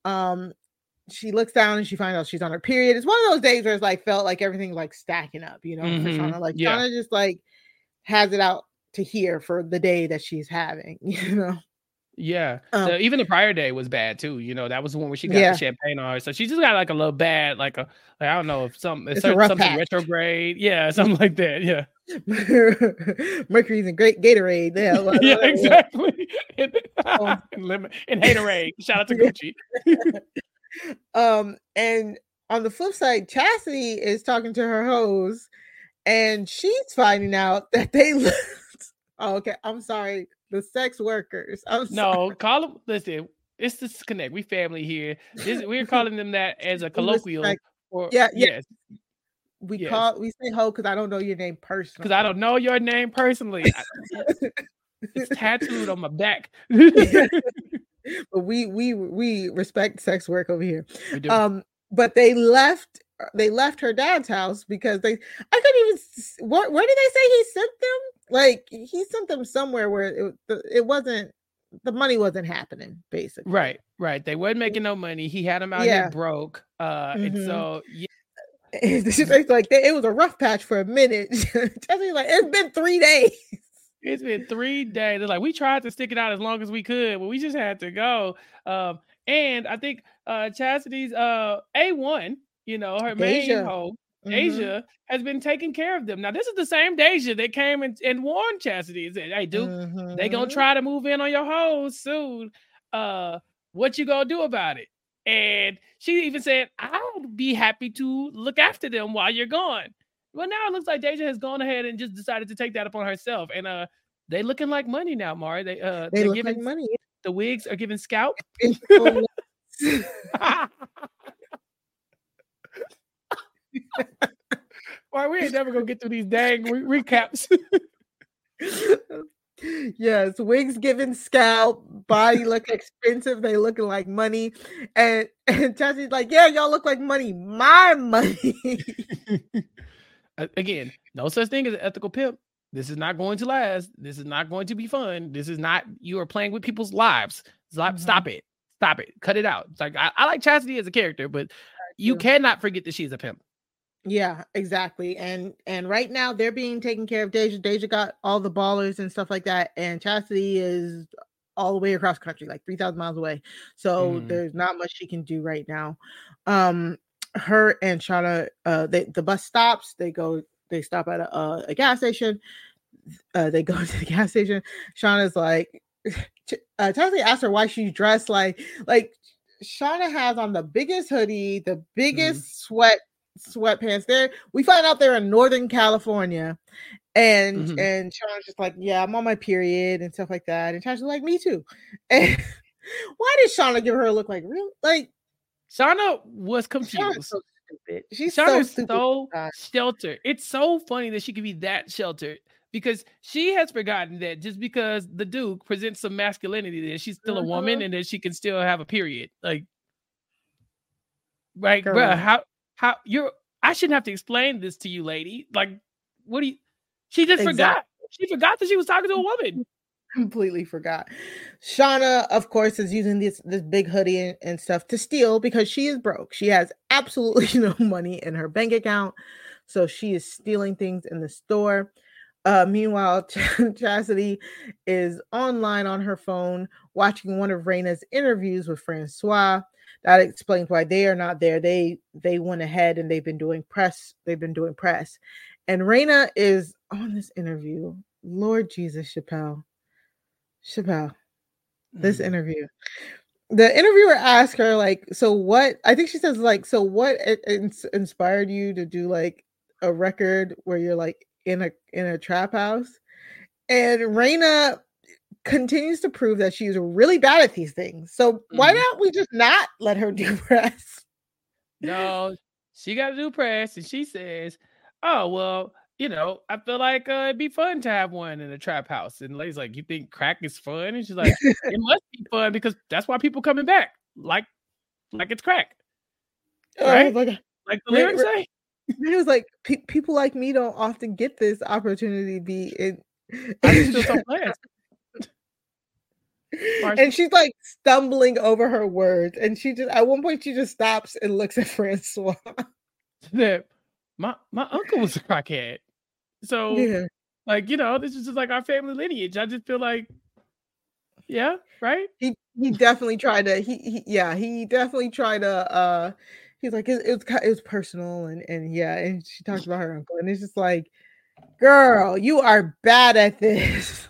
Um, she looks down and she finds out she's on her period. It's one of those days where it's like felt like everything's like stacking up, you know, for Mhm. Shauna. Like Yeah. Shauna just like has it out to here for the day that she's having, you know. Yeah. Um, The- even the prior day was bad too. You know, that was the one where she got Yeah. the champagne on her. So she just got like a little bad, like a like, I don't know if some certain- something retrograde. Yeah, something like that. Yeah. Mercury's in great Gatorade. Yeah, well, yeah, exactly. and, Oh. and lemon and haterade. Shout out to Gucci. um, and on the flip side, Chastity is talking to her hoes, and she's finding out that they. Oh, okay, I'm sorry. The sex workers. I'm No, call them. Listen, it's this connect. We family here. This, we're calling them that as a colloquial. Or Yeah, yeah. yes, we yes. call we say hoe because I don't know your name personally. because I don't know your name personally. It's tattooed on my back. but we we we respect sex work over here. Um, but they left they left her dad's house because they I couldn't even where, where did they say he sent them? Like he sent them somewhere where it it wasn't the money wasn't happening basically. Right, right. They wasn't making no money. He had them out Yeah. here broke. Uh, and Mhm. so yeah, it's like it was a rough patch for a minute. Jesse's like it's been three days. it's been three days. They're like, we tried to stick it out as long as we could, but we just had to go. Um, and I think uh Chastity's uh A one, you know, her main Deja. hoe, Mhm. Asia, has been taking care of them. Now, this is the same Deja that came and, and warned Chastity and said, Hey, Duke, they gonna Mhm. try to move in on your hoes soon. Uh, what you gonna do about it? And she even said, I'd be happy to look after them while you're gone. Well, now it looks like Deja has gone ahead and just decided to take that upon herself. And uh they looking like money now, Mari. They uh They they're look giving like money. the wigs are giving scalp. Why we ain't never gonna get through these dang re- recaps. yes, wigs giving scalp, body look expensive, they looking like money. And and Chelsea's like, Yeah, y'all look like money, my money. Again, no such thing as an ethical pimp. This is not going to last. This is not going to be fun. This is not you are playing with people's lives. Stop, mm-hmm. stop it. Stop it. Cut it out. It's like I, I like Chastity as a character, but you cannot forget that she's a pimp. Yeah, exactly. And and right now they're being taken care of. Deja Deja got all the ballers and stuff like that, and Chastity is all the way across country, like three thousand miles away. So Mhm. there's not much she can do right now. Um, her and Shauna, uh, they the bus stops. They go. They stop at a, a, a gas station. Uh, they go to the gas station. Shauna's like, uh, Chastity asked her why she's dressed like like Shauna has on the biggest hoodie, the biggest sweat sweatpants. There, we find out they're in Northern California, and Mhm. and Shauna's just like, yeah, I'm on my period and stuff like that. And Chastity's like, me too. And why did Shauna give her a look like real like Shauna was confused. Shauna's so stupid. She's so so sheltered. It's so funny that she could be that sheltered because she has forgotten that just because the Duke presents some masculinity, that she's still a woman Mhm. and that she can still have a period. Like, right, Girl. bruh, how how you're? I shouldn't have to explain this to you, lady. Like, what do you? She just forgot. She forgot that she was talking to a woman. completely forgot. Shauna, of course, is using this this big hoodie and, and stuff to steal because she is broke. She has absolutely no money in her bank account, so she is stealing things in the store. Uh, meanwhile, Ch- Chastity is online on her phone watching one of Raina's interviews with Francois. That explains why they are not there. They they went ahead and they've been doing press. They've been doing press, and Raina is on this interview. Lord Jesus, Chappell, Chappell, this Mm. interview. The interviewer asked her like, "So what?" I think she says like, "So what inspired you to do like a record where you're like in a in a trap house?" And Raina continues to prove that she's really bad at these things. So why don't we just not let her do press? No, she got to do press, and she says, "Oh well, you know, I feel like uh, it'd be fun to have one in a trap house." And lady's like, "You think crack is fun?" And she's like, "It must be fun because that's why people coming back, like, like it's crack, Oh, right? like, Like the lyrics say." He was like, people like me don't often get this opportunity to be in. I just feel so blessed. And she's like stumbling over her words. And she just at one point she just stops and looks at Francois. that my my uncle was a crackhead. So Yeah. like you know, this is just like our family lineage. I just feel like, yeah, right. He he definitely tried to he, he yeah, he definitely tried to uh he's like it, it was it was personal and and yeah, and she talks about her uncle and it's just like girl, you are bad at this.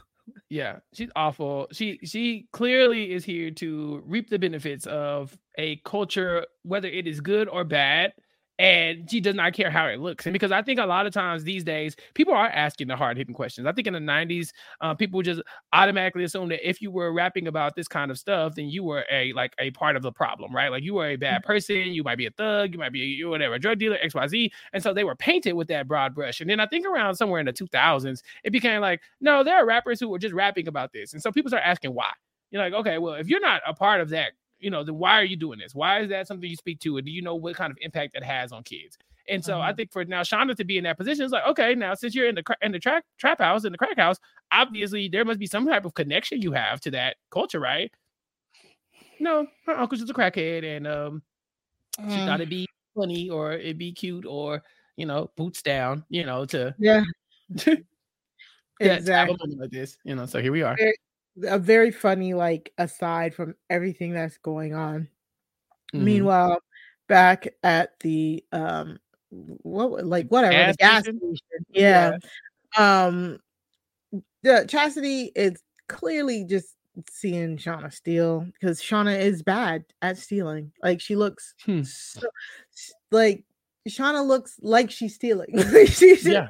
Yeah, she's awful. She she clearly is here to reap the benefits of a culture, whether it is good or bad. And she does not care how it looks. And because I think a lot of times these days, people are asking the hard hitting questions. I think in the 90s, uh, people just automatically assume that if you were rapping about this kind of stuff, then you were a like a part of the problem, right? Like you were a bad person, you might be a thug, you might be you whatever, a drug dealer, XYZ. And so they were painted with that broad brush. And then I think around somewhere in the 2000s, it became like, no, there are rappers who were just rapping about this. And so people start asking why. You're like, okay, well, if you're not a part of that, you know, then why are you doing this? Why is that something you speak to? And do you know what kind of impact that has on kids? And so I think for now Shonda to be in that position, is like, okay, now since you're in the cra- in the trap trap house in the crack house, obviously there must be some type of connection you have to that culture, right? No, her uncle's just a crackhead, and um, she thought Mm. it'd be funny or it'd be cute or you know, boots down, you know, to Yeah. to Exactly. like this, you know. So here we are. Very- a very funny like aside from everything that's going on. Mhm. Meanwhile, back at the um what like whatever gas the gas station? station. Yeah. Um the Chastity is clearly just seeing Shauna steal because Shauna is bad at stealing. Like she looks Hmm. so, like Shauna looks like she's stealing. She's just- Yeah.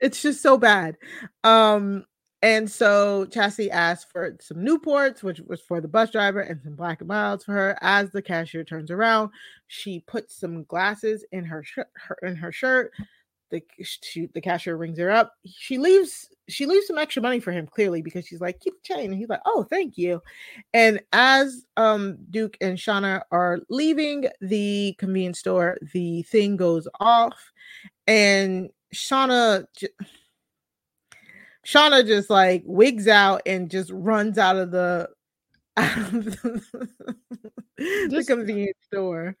it's just so bad. Um and so Chastity asked for some Newports, which was for the bus driver, and some Black and Milds for her. As the cashier turns around, she puts some glasses in her shirt. Her, in her shirt, the she, the cashier rings her up. She leaves. She leaves some extra money for him clearly because she's like, "Keep the chain," and he's like, "Oh, thank you." And as um Duke and Shauna are leaving the convenience store, the thing goes off, and Shauna. j- Shauna just like wigs out and just runs out of the out of the, the convenience store.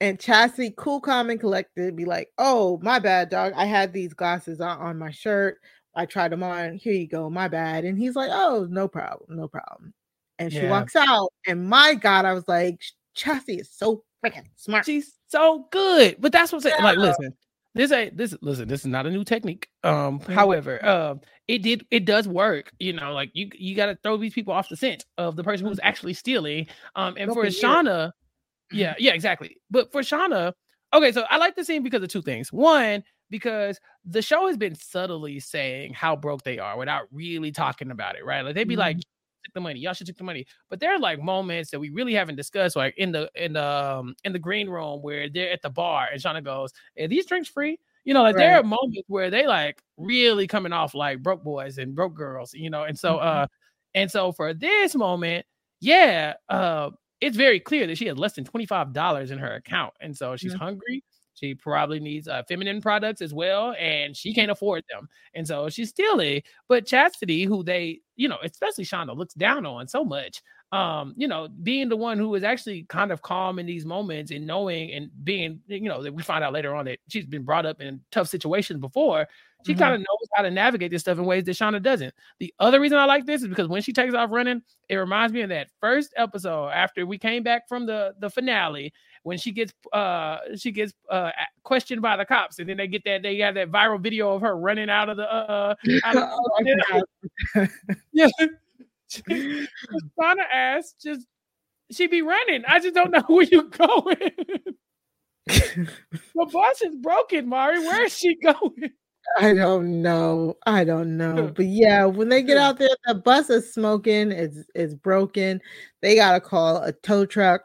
And Chastity, cool, calm, and collected, be like, "Oh, my bad, dog. I had these glasses on, on my shirt. I tried them on. Here you go. My bad." And he's like, "Oh, no problem, no problem." And she Yeah. walks out. And my God, I was like, Chastity is so freaking smart. She's so good. But that's what I'm saying. Like, listen, this ain't this listen, this is not a new technique. Um, however, um, it did it does work, you know, like you you gotta throw these people off the scent of the person who's actually stealing. Um, and for. Shauna, yeah, yeah, exactly. But for Shauna, okay, so I like the scene because of two things. One, because the show has been subtly saying how broke they are without really talking about it, right? Like they'd be like, took the money. Y'all should take the money. But there are like moments that we really haven't discussed, like in the in the um, in the green room where they're at the bar and Shauna goes, "Are these drinks free?" You know, like there are moments where they like really coming off like broke boys and broke girls, you know. And so uh and so for this moment, yeah, uh it's very clear that she has less than $25 in her account. And so she's Mhm. hungry She probably needs uh, feminine products as well, and she can't afford them. And so she's stealing. But Chastity, who they, you know, especially Shauna, looks down on so much. Um, you know, being the one who is actually kind of calm in these moments and knowing and being, you know, that we find out later on that she's been brought up in tough situations before. She Mhm. kind of knows how to navigate this stuff in ways that Shauna doesn't. The other reason I like this is because when she takes off running, it reminds me of that first episode after we came back from the the finale when she gets uh she gets uh questioned by the cops and then they get that they have that viral video of her running out of the uh out of Oh, I yeah. Shauna ass just she be running. I just don't know where you going. the bus is broken, Mari. Where is she going? I don't know. I don't know. But yeah, when they get out there, the bus is smoking, it's it's broken. They gotta call a tow truck.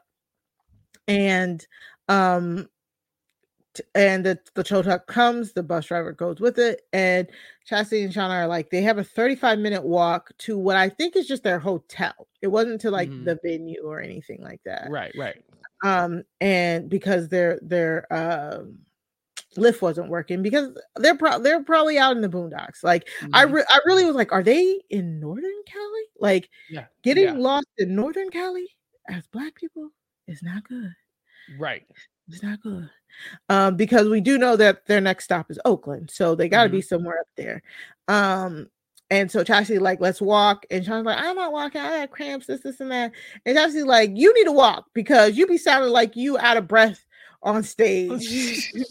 And um and the, the tow truck comes, the bus driver goes with it, and Chastity and Shauna are like, they have a 35 minute walk to what I think is just their hotel. It wasn't to like Mhm. the venue or anything like that Right, right. um and because their their um Lyft wasn't working because they're pro- they're probably out in the boondocks like i Mhm. re- i really was like are they in northern cali like Yeah, getting yeah. lost in northern cali as black people is not good Right. it's not good um because we do know that their next stop is oakland so they got to be Mm-hmm. somewhere up there um and so Chastity like let's walk and Sean's like I'm not walking I got cramps this this and that and Chastity like you need to walk because you be sounding like you out of breath on stage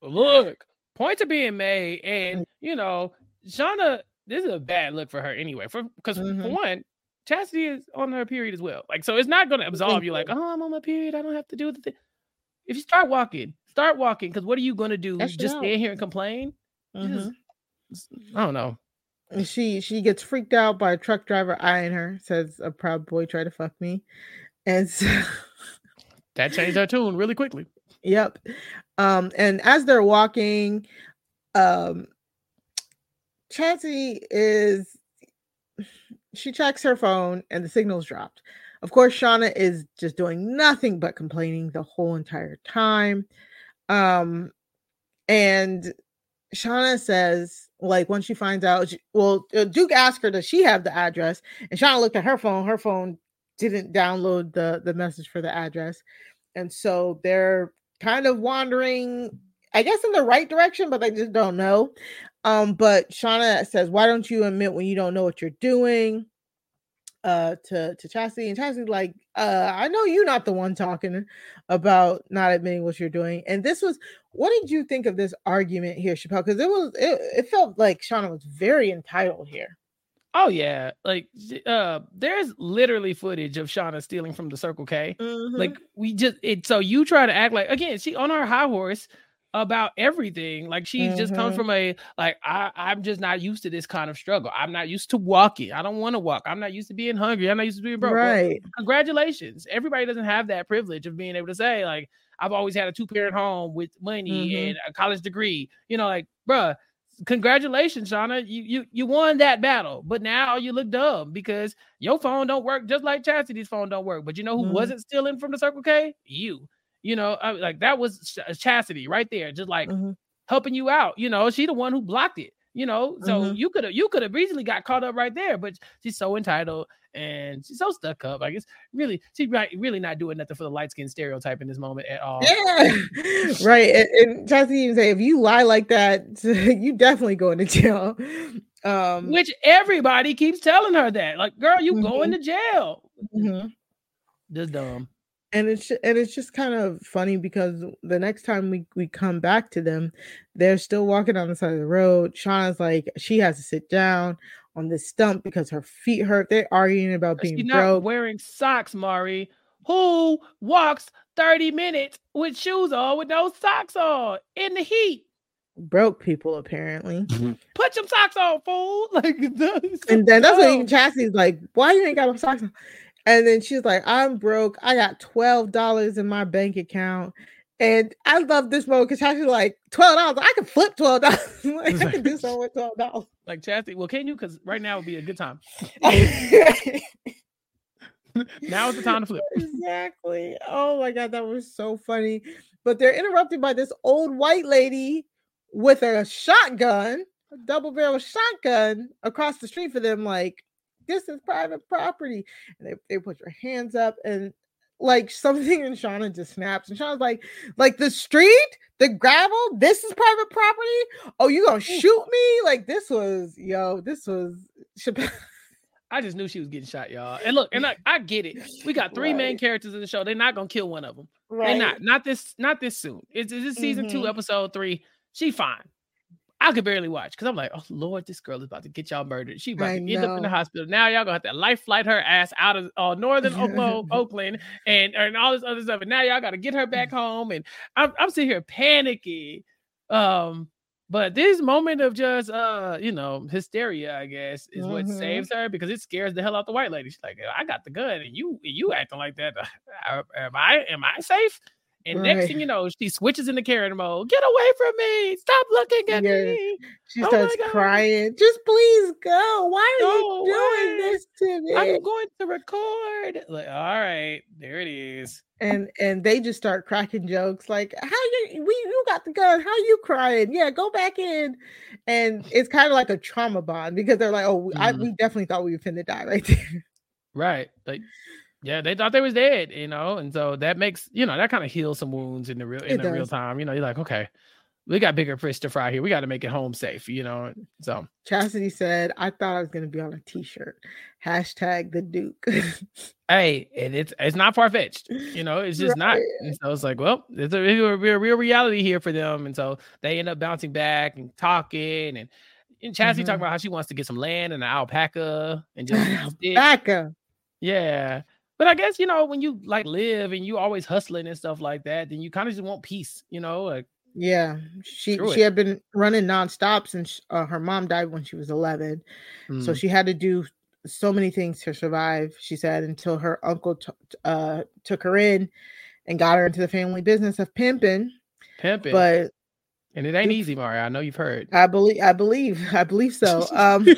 Look, points are being made, and you know, Shauna, this is a bad look for her anyway. For because for Mhm. one, Chastity is on her period as well. Like, so it's not going to absolve you. Like, oh, I'm on my period. I don't have to do the thing. If you start walking, start walking. Because what are you going to do? That shit Just out. stand here and complain? You just-. I don't know. She she gets freaked out by a truck driver eyeing her says a proud boy tried to fuck me and so That changed her tune really quickly. Yep. Um, and as they're walking, um, Chastity is she checks her phone and the signal's dropped. Of course, Shauna is just doing nothing but complaining the whole entire time. Um, and Shauna says, like, once she finds out, she- well, uh, Duke asked her, does she have the address? And Shauna looked at her phone. Her phone didn't download the the message for the address, and so they're kind of wandering, I guess, in the right direction, but they just don't know. Um, but Shauna says, "Why don't you admit when you don't know what you're doing?" Uh, to to Chastity, and Chastity's like, "Uh, I know you're not the one talking about not admitting what you're doing." And this was, what did you think of this argument here, Chappell? Because it was, it, it felt like Shauna was very entitled here. Oh yeah, like uh, there's literally footage of Shauna stealing from the Circle K. Like we just it. So you try to act like again, she on her high horse about everything. Like she just comes from a like I I'm just not used to this kind of struggle. I'm not used to walking. I don't want to walk. I'm not used to being hungry. I'm not used to being broke. Well, Right. congratulations. Everybody doesn't have that privilege of being able to say like I've always had a two parent home with money Mhm. and a college degree. You know, like bruh, congratulations, Shauna. You you you won that battle, but now you look dumb because your phone don't work just like Chastity's phone don't work. But you know who Mhm. wasn't stealing from the Circle K? You. You know, I, like that was Ch- Chastity right there, just like Mhm. helping you out. You know, she the one who blocked it. You know, so Mhm. you could have you could have easily got caught up right there, but she's so entitled and she's so stuck up. Like it's really she's right, really not doing nothing for the light skin stereotype in this moment at all. Yeah, right. And, and Chastity even say, if you lie like that, you definitely going to jail. Um, Which everybody keeps telling her that. Like, girl, you Mm-hmm. going to jail. mhm. Just dumb. And it's and it's just kind of funny because the next time we we come back to them, they're still walking on the side of the road. Shauna's like she has to sit down on this stump because her feet hurt. They're arguing about being She's not broke. wearing socks, Mari. Who walks 30 minutes with shoes on with no socks on in the heat? broke people apparently. Mm-hmm. Put some socks on, fool. Like, And then that's what dumb. even Chastity's like, why you ain't got no socks on? And then she's like, I'm broke. I got twelve dollars in my bank account. And I love this moment because Chastity's like, twelve dollars. I can flip twelve dollars. like, I can do something with twelve dollars. Like Chastity, well, can you? Because right now would be a good time. now is the time to flip. exactly. Oh my god, that was so funny. But they're interrupted by this old white lady with a shotgun, a double barrel shotgun across the street for them. Like, this is private property. And they, they put your hands up and like something in Shauna just snaps. And Shauna's like, like the street, the gravel, this is private property. Oh, you gonna shoot me? Like this was yo, this was I just knew she was getting shot, y'all. And look, and I, I get it. We got three main characters in the show. They're not gonna kill one of them. They're Right. not. Not this. Not this soon. It's, it's season two, Mhm. episode three. She fine. I could barely watch because I'm like, oh Lord, this girl is about to get y'all murdered. She about I to end up in the hospital. Now y'all gonna have to life flight her ass out of uh, northern Oakland, Oakland, and and all this other stuff. And now y'all got to get her back home. And I'm I'm sitting here panicky. Um, but this moment of just uh, you know, hysteria, I guess, is what Mhm. saves her because it scares the hell out the white lady. She's like, I got the gun, and you you acting like that. Am I am I safe? And next thing you know, she switches into Karen mode. Get away from me! Stop looking at me! She Oh starts crying. Just please go. Why are Go you doing away. this to me? I'm going to record. Like, all right, there it is. and and they just start cracking jokes like how you we you got the gun how you crying yeah go back in and it's kind of like a trauma bond because they're like oh I, Mhm. we definitely thought we were finna die right there Right. Like, yeah, they thought they was dead, you know, and so that makes you know that kind of heals some wounds in the real in It the real time. You know, you're like, okay, we got bigger fish to fry here. We got to make it home safe, you know. So chastity said i thought i was gonna be on a t-shirt hashtag the duke hey, and it's it's not far fetched, you know. It's just not. Right. And so it's like, well, there's a real, real, real reality here for them, and so they end up bouncing back and talking and. And Chastity Mhm. talking about how she wants to get some land and an alpaca and just. Becca. Yeah. But I guess, you know, when you like live and you always hustling and stuff like that, then you kind of just want peace, you know? Like, yeah she she it. had been running nonstop since uh, her mom died when she was 11 so Mm. she had to do so many things to survive she said until her uncle t- uh, took her in and got her into the family business of pimping pimping. but and it ain't easy, Mario. I know you've heard. I believe I believe I believe so. Um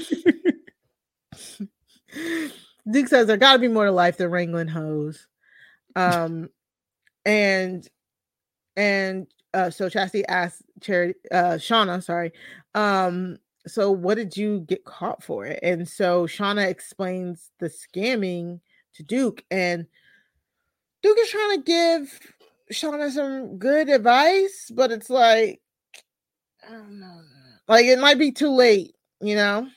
Duke says there gotta be more to life than wrangling hoes. Um and and uh so Chastity asked Charity uh Shauna, sorry. Um so what did you get caught for it? And so Shauna explains the scamming to Duke and Duke is trying to give Shauna some good advice, but it's like I don't know. Like it might be too late, you know?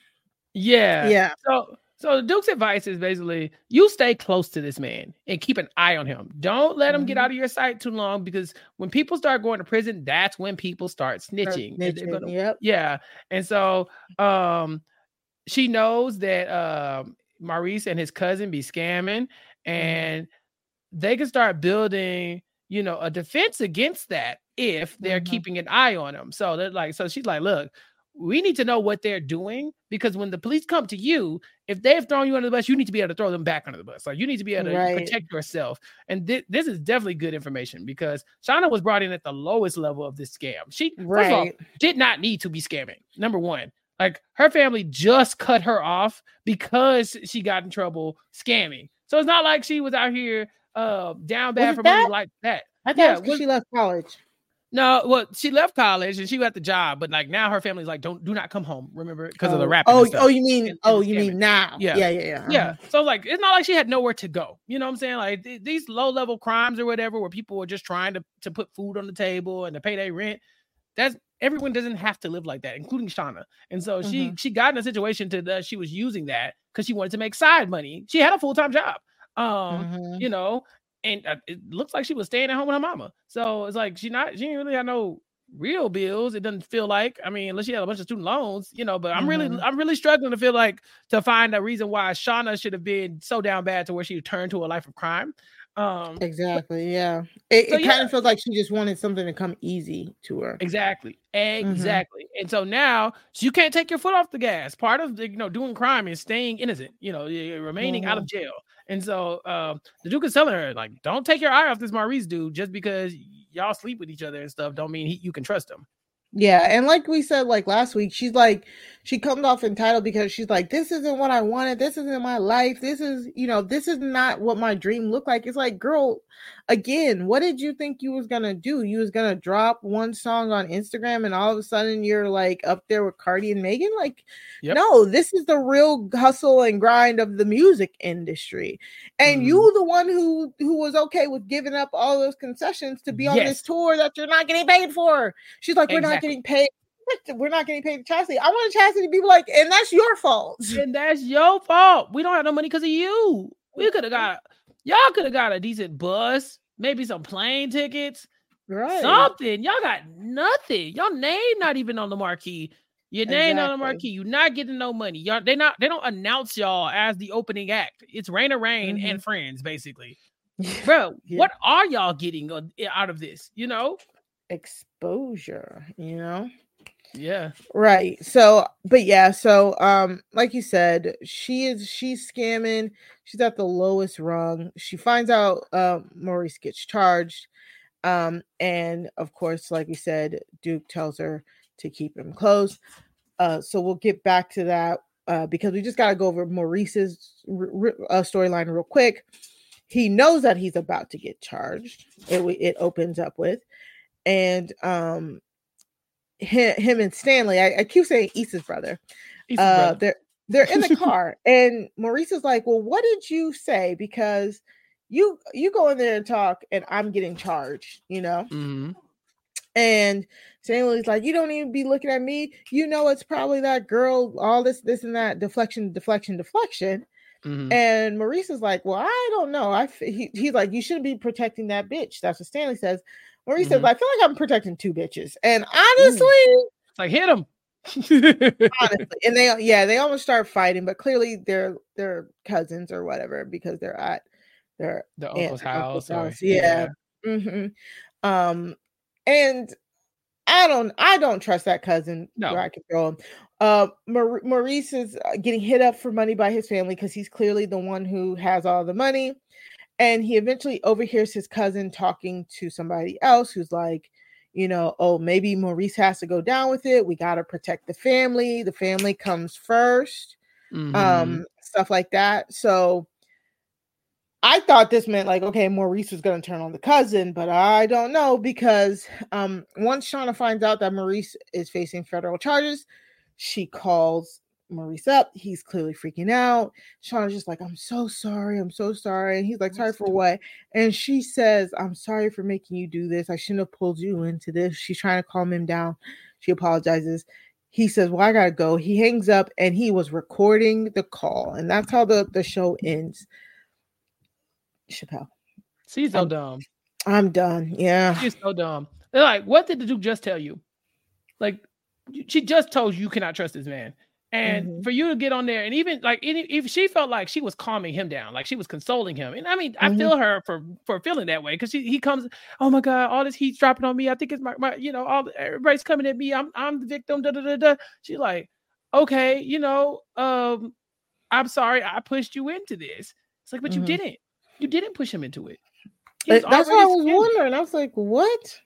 Yeah. Yeah. So so the Duke's advice is basically you stay close to this man and keep an eye on him. Don't let him get Mhm. out of your sight too long because when people start going to prison, that's when people start Start snitching. they're snitching, gonna- Yep. Yeah. And so um she knows that um Maurice and his cousin be scamming and they can start building, you know, a defense against that if they're Mhm. keeping an eye on them. So they're like, so she's like, look, we need to know what they're doing because when the police come to you, if they've thrown you under the bus, you need to be able to throw them back under the bus. Like you need to be able to Right. protect yourself. And thi- this is definitely good information because Shauna was brought in at the lowest level of this scam. She first of all, Right. did not need to be scamming. Number one, like her family just cut her off because she got in trouble scamming. So it's not like she was out here uh down bad Was for money that? like that. I thought Yeah, it was 'cause was- she left college. No, well, she left college and she got the job, but like now her family's like, don't do not come home. Remember because of the Oh, rap. Oh, oh, you mean and oh, you mean now? Yeah. yeah, yeah, yeah. Yeah. uh-huh. So like it's not like she had nowhere to go. You know what I'm saying? Like th- these low level crimes or whatever where people are just trying to to put food on the table and to pay their rent. That's everyone doesn't have to live like that, including Shauna. And so she Mhm. she got in a situation to that she was using that because she wanted to make side money. She had a full-time job. Um, Mhm. you know, and uh, it looks like she was staying at home with her mama. So it's like she not she didn't really have no real bills. It doesn't feel like. I mean, unless she had a bunch of student loans, you know. But I'm really Mhm. I'm really struggling to feel like to find a reason why Shauna should have been so down bad to where she turned to a life of crime. Um, Exactly. Yeah. It, So, it kind of feels like she just wanted something to come easy to her. Exactly. Mm-hmm. Exactly. And so now you can't take your foot off the gas. Part of the, you know doing crime is staying innocent. You know, remaining out of Mm-hmm. jail. And so um, the Duke is telling her like, don't take your eye off this Maurice dude just because y'all sleep with each other and stuff. Don't mean he, you can trust him. Yeah, and like we said like last week, she's like she comes off entitled because she's like, this isn't what I wanted. This isn't my life. This is, you know, this is not what my dream looked like. It's like, girl, again, what did you think you was gonna do? You was gonna drop one song on Instagram and all of a sudden you're like up there with Cardi and Megan? Like, Yep. no, this is the real hustle and grind of the music industry. And Mm-hmm. you the one who who was okay with giving up all those concessions to be on Yes. this tour that you're not getting paid for. She's like, we're not getting paid. We're not getting paid to Chastity. I want Chastity to be like, and that's your fault. And that's your fault. We don't have no money because of you. We could have got y'all could have got a decent bus, maybe some plane tickets, Right. something. Y'all got nothing. Your name not even on the marquee. Your name not on the marquee. You're not getting no money. Y'all they not they don't announce y'all as the opening act. It's Rain or Rain and mm-hmm. Friends, basically. Bro, Yeah. what are y'all getting out of this? You know? Exposure, you know? Yeah. Right. So, but yeah, so um like you said, she is she's scamming. She's at the lowest rung. She finds out uh, Maurice gets charged. Um and of course, like we said, Duke tells her to keep him close. Uh so we'll get back to that uh because we just got to go over Maurice's r- r- uh, storyline real quick. He knows that he's about to get charged. It it opens up with and um him, him and Stanley, I, I keep saying Issa's brother. Issa's uh, brother. they're they're in the car, and Maurice is like, "Well, what did you say? Because you you go in there and talk, and I'm getting charged, you know." Mm-hmm. And Stanley's like, "You don't even be looking at me. You know, it's probably that girl. All this, this, and that. Deflection, deflection, deflection." Mm-hmm. And Maurice is like, "Well, I don't know. I f- he, he's like, you shouldn't be protecting that bitch." That's what Stanley says. Maurice says, Mhm. "I feel like I'm protecting two bitches." And honestly, It's like hit him. honestly, and they yeah, they almost start fighting, but clearly they're they're cousins or whatever because they're at their The uncle's and uncle's house. or- Yeah. hmm Um, and I don't I don't trust that cousin. No. where I can throw him. Uh, Maurice is uh, getting hit up for money by his family because he's clearly the one who has all the money. And he eventually overhears his cousin talking to somebody else who's like, you know, oh, maybe Maurice has to go down with it. We got to protect the family. The family comes 1st Mhm. Um, stuff like that. So I thought this meant like, okay, Maurice was going to turn on the cousin, but I don't know because um, once Shauna finds out that Maurice is facing federal charges, she calls Maurice up. He's clearly freaking out. Shauna's just like, I'm so sorry. I'm so sorry. And he's like, sorry for what? And she says, I'm sorry for making you do this. I shouldn't have pulled you into this. She's trying to calm him down. She apologizes. He says, Well, I gotta go. He hangs up and he was recording the call. And that's how the, the show ends. Chappell. She's so I'm- dumb. I'm done. Yeah. She's so dumb. They're like, what did the Duke just tell you? Like, she just told you you cannot trust this man. And Mhm. for you to get on there, and even like, any, if she felt like she was calming him down, like she was consoling him, and I mean, I Mhm. feel her for for feeling that way because he comes, oh my god, all this heat's dropping on me. I think it's my, my you know, all everybody's coming at me. I'm I'm the victim. Da da da da. She's like, okay, you know, um, I'm sorry, I pushed you into this. It's like, but Mhm. you didn't. You didn't push him into it. That's what I was scared. wondering. I was like, what?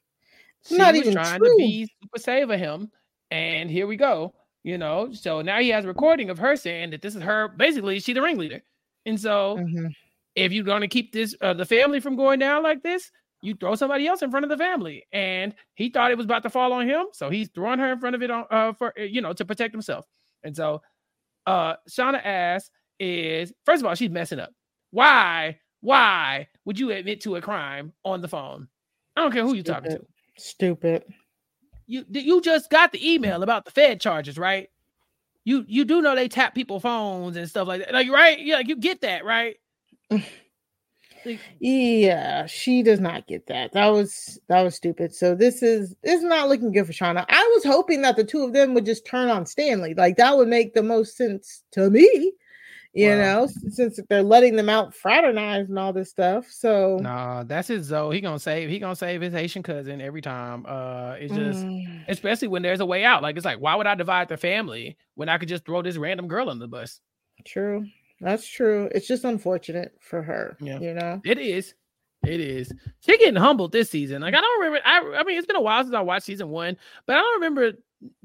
She not was even trying true. to be super save of him, and here we go. You know, so now he has a recording of her saying that this is her. Basically, she's the ringleader, and so Mhm. if you're going to keep this uh, the family from going down like this, you throw somebody else in front of the family. And he thought it was about to fall on him, so he's throwing her in front of it on uh, for uh, you know to protect himself. And so, uh, Shauna asks is first of all she's messing up. Why? Why would you admit to a crime on the phone? I don't care who you're talking to Stupid. You you just got the email about the Fed charges, right? You you do know they tap people phones and stuff like that, like right? Yeah, you get that, right? Yeah, she does not get that. That was that was stupid. So this is this is not looking good for Shauna. I was hoping that the two of them would just turn on Stanley. Like that would make the most sense to me. You Wow. know, since they're letting them out fraternize and all this stuff. So Nah, that's his Zoe. He gonna save. He gonna save his Haitian cousin every time. Uh, it's just, Mm. especially when there's a way out. Like it's like, why would I divide the family when I could just throw this random girl on the bus? true. That's true. It's just unfortunate for her. Yeah. You know. It is. It is. She getting humbled this season. Like I don't remember. I I mean, it's been a while since I watched season one, but I don't remember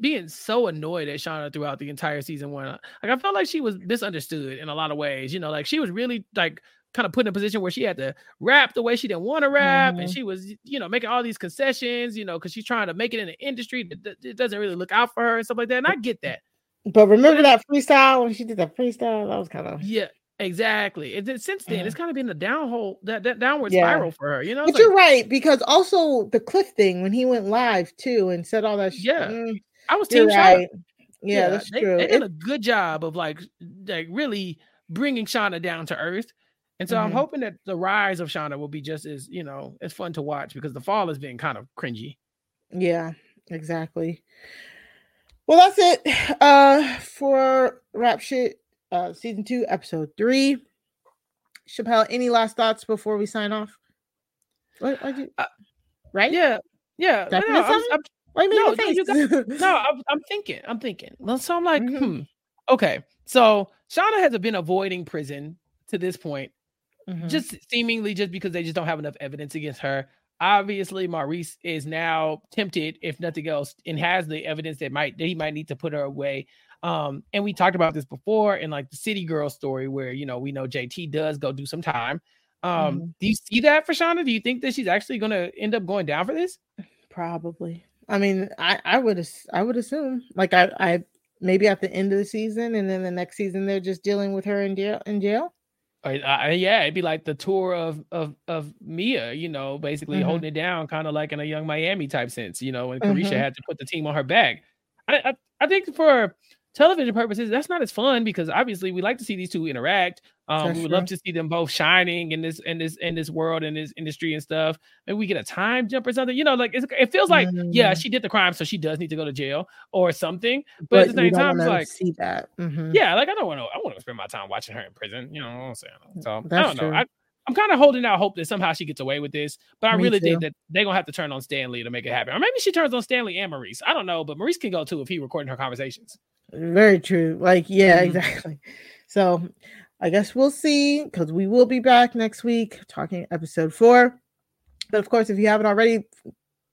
being so annoyed at Shauna throughout the entire season one. Like I felt like she was misunderstood in a lot of ways. You know, like she was really like kind of put in a position where she had to rap the way she didn't want to rap, Mhm. and she was, you know, making all these concessions. You know, because she's trying to make it in the industry that that- it doesn't really look out for her and stuff like that. And I get that. But remember that freestyle when she did that freestyle? That was kind of Yeah, exactly. And then since then, it's kind of been a downhole that that downward Mm-hmm. Yeah. spiral for her. You know, But It's you're right because also the Cliff thing when he went live too and said all that. Sh- Yeah. Mm, I was team right. Yeah, that's they, true. They did It- a good job of like like really bringing Shauna down to earth. And so I'm Mhm. hoping that the rise of Shauna will be just as, you know, as fun to watch because the fall has been kind of cringy. Yeah, exactly. Well, that's it uh for rap shit uh season 2 episode 3. Chappell, any last thoughts before we sign off? What, what you, right? Yeah. Yeah. No, I'm- I'm- Why no, no, you got- no, I'm, I'm thinking. I'm thinking. So I'm like, Mm-hmm. hmm. Okay. So Shauna has been avoiding prison to this point, Mhm. just seemingly just because they just don't have enough evidence against her. Obviously, Maurice is now tempted, if nothing else, and has the evidence that might that he might need to put her away. Um, and we talked about this before in like the City Girl story, where you know we know JT does go do some time. Um, Mhm. do you see that for Shauna? Do you think that she's actually going to end up going down for this? Probably. I mean, I I would I would assume like I I maybe at the end of the season and then the next season they're just dealing with her in jail in jail. Uh, uh, yeah, it'd be like the tour of of of Mia, you know, basically Mhm. holding it down, kind of like in a Yung Miami type sense, you know, when Caresha Mhm. had to put the team on her back. I, I I think for television purposes, that's not as fun because obviously we like to see these two interact. Um, That's we would love to see them both shining in this in this in this world in this industry and stuff. Maybe we get a time jump or something, you know, like it's, it feels like yeah, Mm. she did the crime, so she does need to go to jail or something. But, But, at the same time, it's like see that. Mhm. yeah, like I don't want to. I want to spend my time watching her in prison. You know what I'm saying? So I don't know. True. I, I'm kind of holding out hope that somehow she gets away with this, but I Me really too. think that they're gonna have to turn on Stanley to make it happen, or maybe she turns on Stanley and Maurice. I don't know, but Maurice can go too if he recording her conversations. Very true. Like, yeah, Mhm. exactly. So I guess we'll see because we will be back next week talking episode four. But of course, if you haven't already,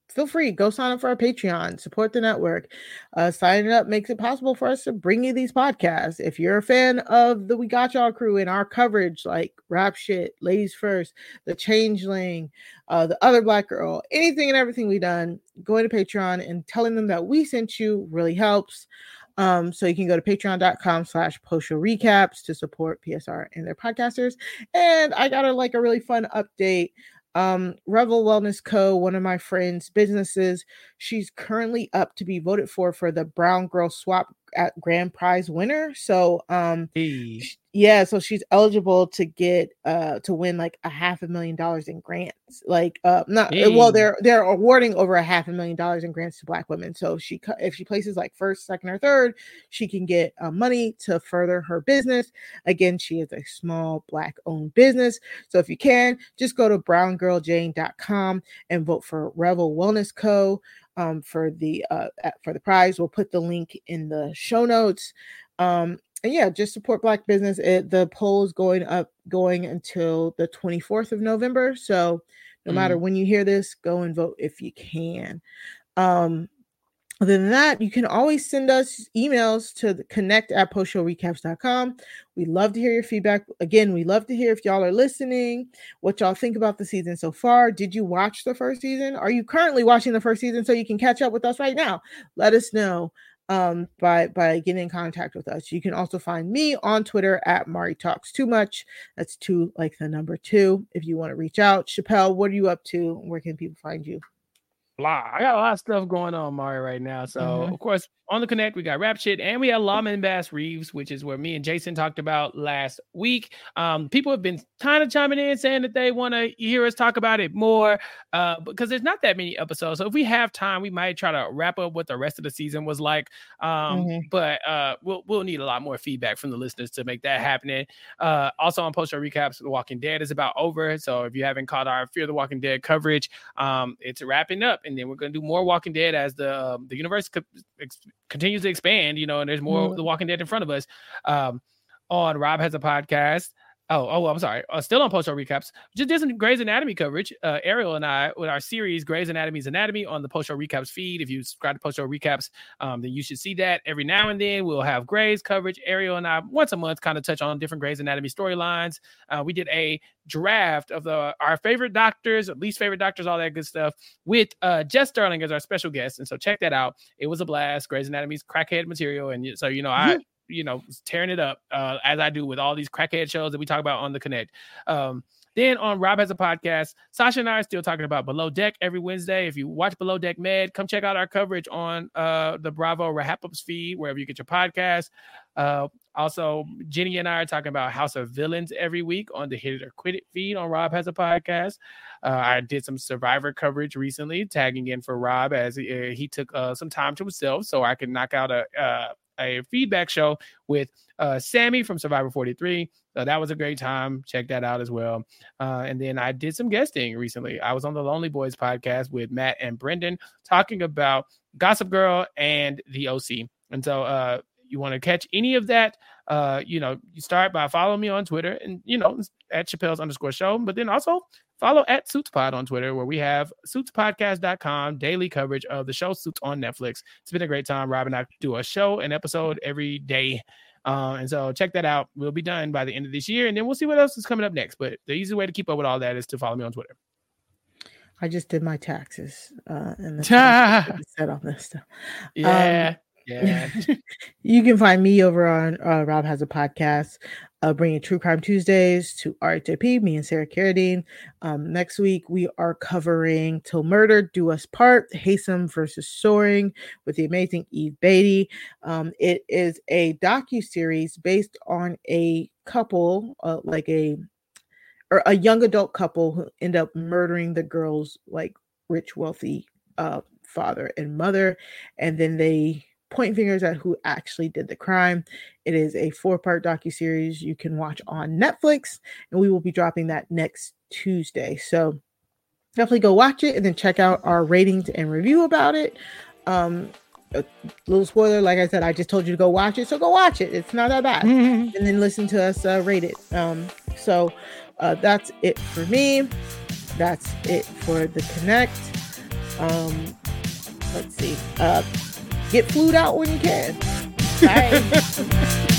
feel free go sign up for our Patreon, support the network. Uh, signing up makes it possible for us to bring you these podcasts. If you're a fan of the We Got Y'all crew and our coverage, like Rap Shit, Ladies First, The Changeling, uh, The Other Black Girl, anything and everything we've done, going to Patreon and telling them that we sent you really helps. Um, so you can go to patreon.com slash post recaps to support PSR and their podcasters. And I got a like a really fun update. Um, Revel Wellness Co., one of my friends' businesses, she's currently up to be voted for for the Brown Girl Swap grand prize winner. So um sh- yeah, so she's eligible to get uh to win like a half a million dollars in grants. Like uh not uh, well they're they're awarding over a half a million dollars in grants to black women. So if she if she places like first, second or third, she can get uh, money to further her business. Again, she is a small black owned business. So if you can, just go to browngirljane.com and vote for Revel Wellness Co. Um, for the uh for the prize. We'll put the link in the show notes. Um, and yeah, just support black business. It, the poll is going up going until the 24th of November. So no matter when you hear this, go and vote if you can. Um, other than that, you can always send us emails to connect at postshowrecaps.com. We love to hear your feedback. Again, we love to hear if y'all are listening, what y'all think about the season so far. Did you watch the first season? Are you currently watching the first season so you can catch up with us right now? Let us know um by by getting in contact with us. You can also find me on Twitter at Mari Talks Too Much. That's two like the number two. If you want to reach out, Chappell, what are you up to? Where can people find you? Blah. I got a lot of stuff going on, Mari, right now. So, Mhm. of course, on the Connect, we got Rap Shit and we had Lawman Bass Reeves, which is where me and Jason talked about last week. Um, people have been kind of chiming in saying that they want to hear us talk about it more uh, because there's not that many episodes. So, if we have time, we might try to wrap up what the rest of the season was like. Um, Mhm. But uh, we'll, we'll need a lot more feedback from the listeners to make that happen. Uh, also, on post show recaps, The Walking Dead is about over. So, if you haven't caught our Fear the Walking Dead coverage, um, it's wrapping up, and then we're going to do more Walking Dead as the um, the universe co- ex- continues to expand. You know, and there's more Mhm. The Walking Dead in front of us. Um, on Rob has a podcast. Oh, oh, I'm sorry. Uh, still on post show recaps. Just did some Grey's Anatomy coverage. Uh, Ariel and I with our series Grey's Anatomy's Anatomy on the post show recaps feed. If you subscribe to post show recaps, um, then you should see that every now and then. We'll have Grey's coverage. Ariel and I once a month kind of touch on different Grey's Anatomy storylines. Uh, we did a draft of the our favorite doctors, least favorite doctors, all that good stuff with uh, Jess Sterling as our special guest. And so check that out. It was a blast. Grey's Anatomy's crackhead material, and so you know I you know, tearing it up uh, as I do with all these crackhead shows that we talk about on the Connect. Um, then on Rob has a podcast. Sasha and I are still talking about Below Deck every Wednesday. If you watch Below Deck Med, come check out our coverage on uh, the Bravo Wrap Ups feed wherever you get your podcast. Uh, also, Jenny and I are talking about House of Villains every week on the Hit It or Quit It feed on Rob has a podcast. Uh, I did some Survivor coverage recently, tagging in for Rob as he, uh, he took uh, some time to himself so I could knock out a uh, a feedback show with uh, Sammy from Survivor 43. So that was a great time. Check that out as well. Uh, and then I did some guesting recently. I was on the Lonely Boys podcast with Matt and Brendan talking about Gossip Girl and the OC. And so uh, you want to catch any of that, uh, you know, you start by following me on Twitter and, you know, at Chappell's underscore show, but then also follow at SuitsPod on Twitter, where we have suitspodcast.com daily coverage of the show Suits on Netflix. It's been a great time. Rob and I do a show, an episode every day. Uh, and so check that out. We'll be done by the end of this year, and then we'll see what else is coming up next. But the easy way to keep up with all that is to follow me on Twitter. I just did my taxes uh, and the set off this stuff. Yeah. Um, you can find me over on uh, Rob Has a Podcast, uh, bringing True Crime Tuesdays to RHAP, me and Sarah Carradine. Um, next week, we are covering Till Murder, Do Us Part, Haysom versus Soering with the amazing Eve Beatty. Um, it is a docu-series based on a couple, uh, like a or a young adult couple who end up murdering the girl's like rich, wealthy uh, father and mother, and then they point fingers at who actually did the crime. It is a four-part docu-series you can watch on Netflix, and we will be dropping that next Tuesday. So definitely go watch it and then check out our ratings and review about it. Um, a little spoiler, like I said, I just told you to go watch it, so go watch it. It's not that bad. and then listen to us uh, rate it. Um, so uh, that's it for me. That's it for the Connect. Um, let's see. Uh, get flued out when you can. Bye.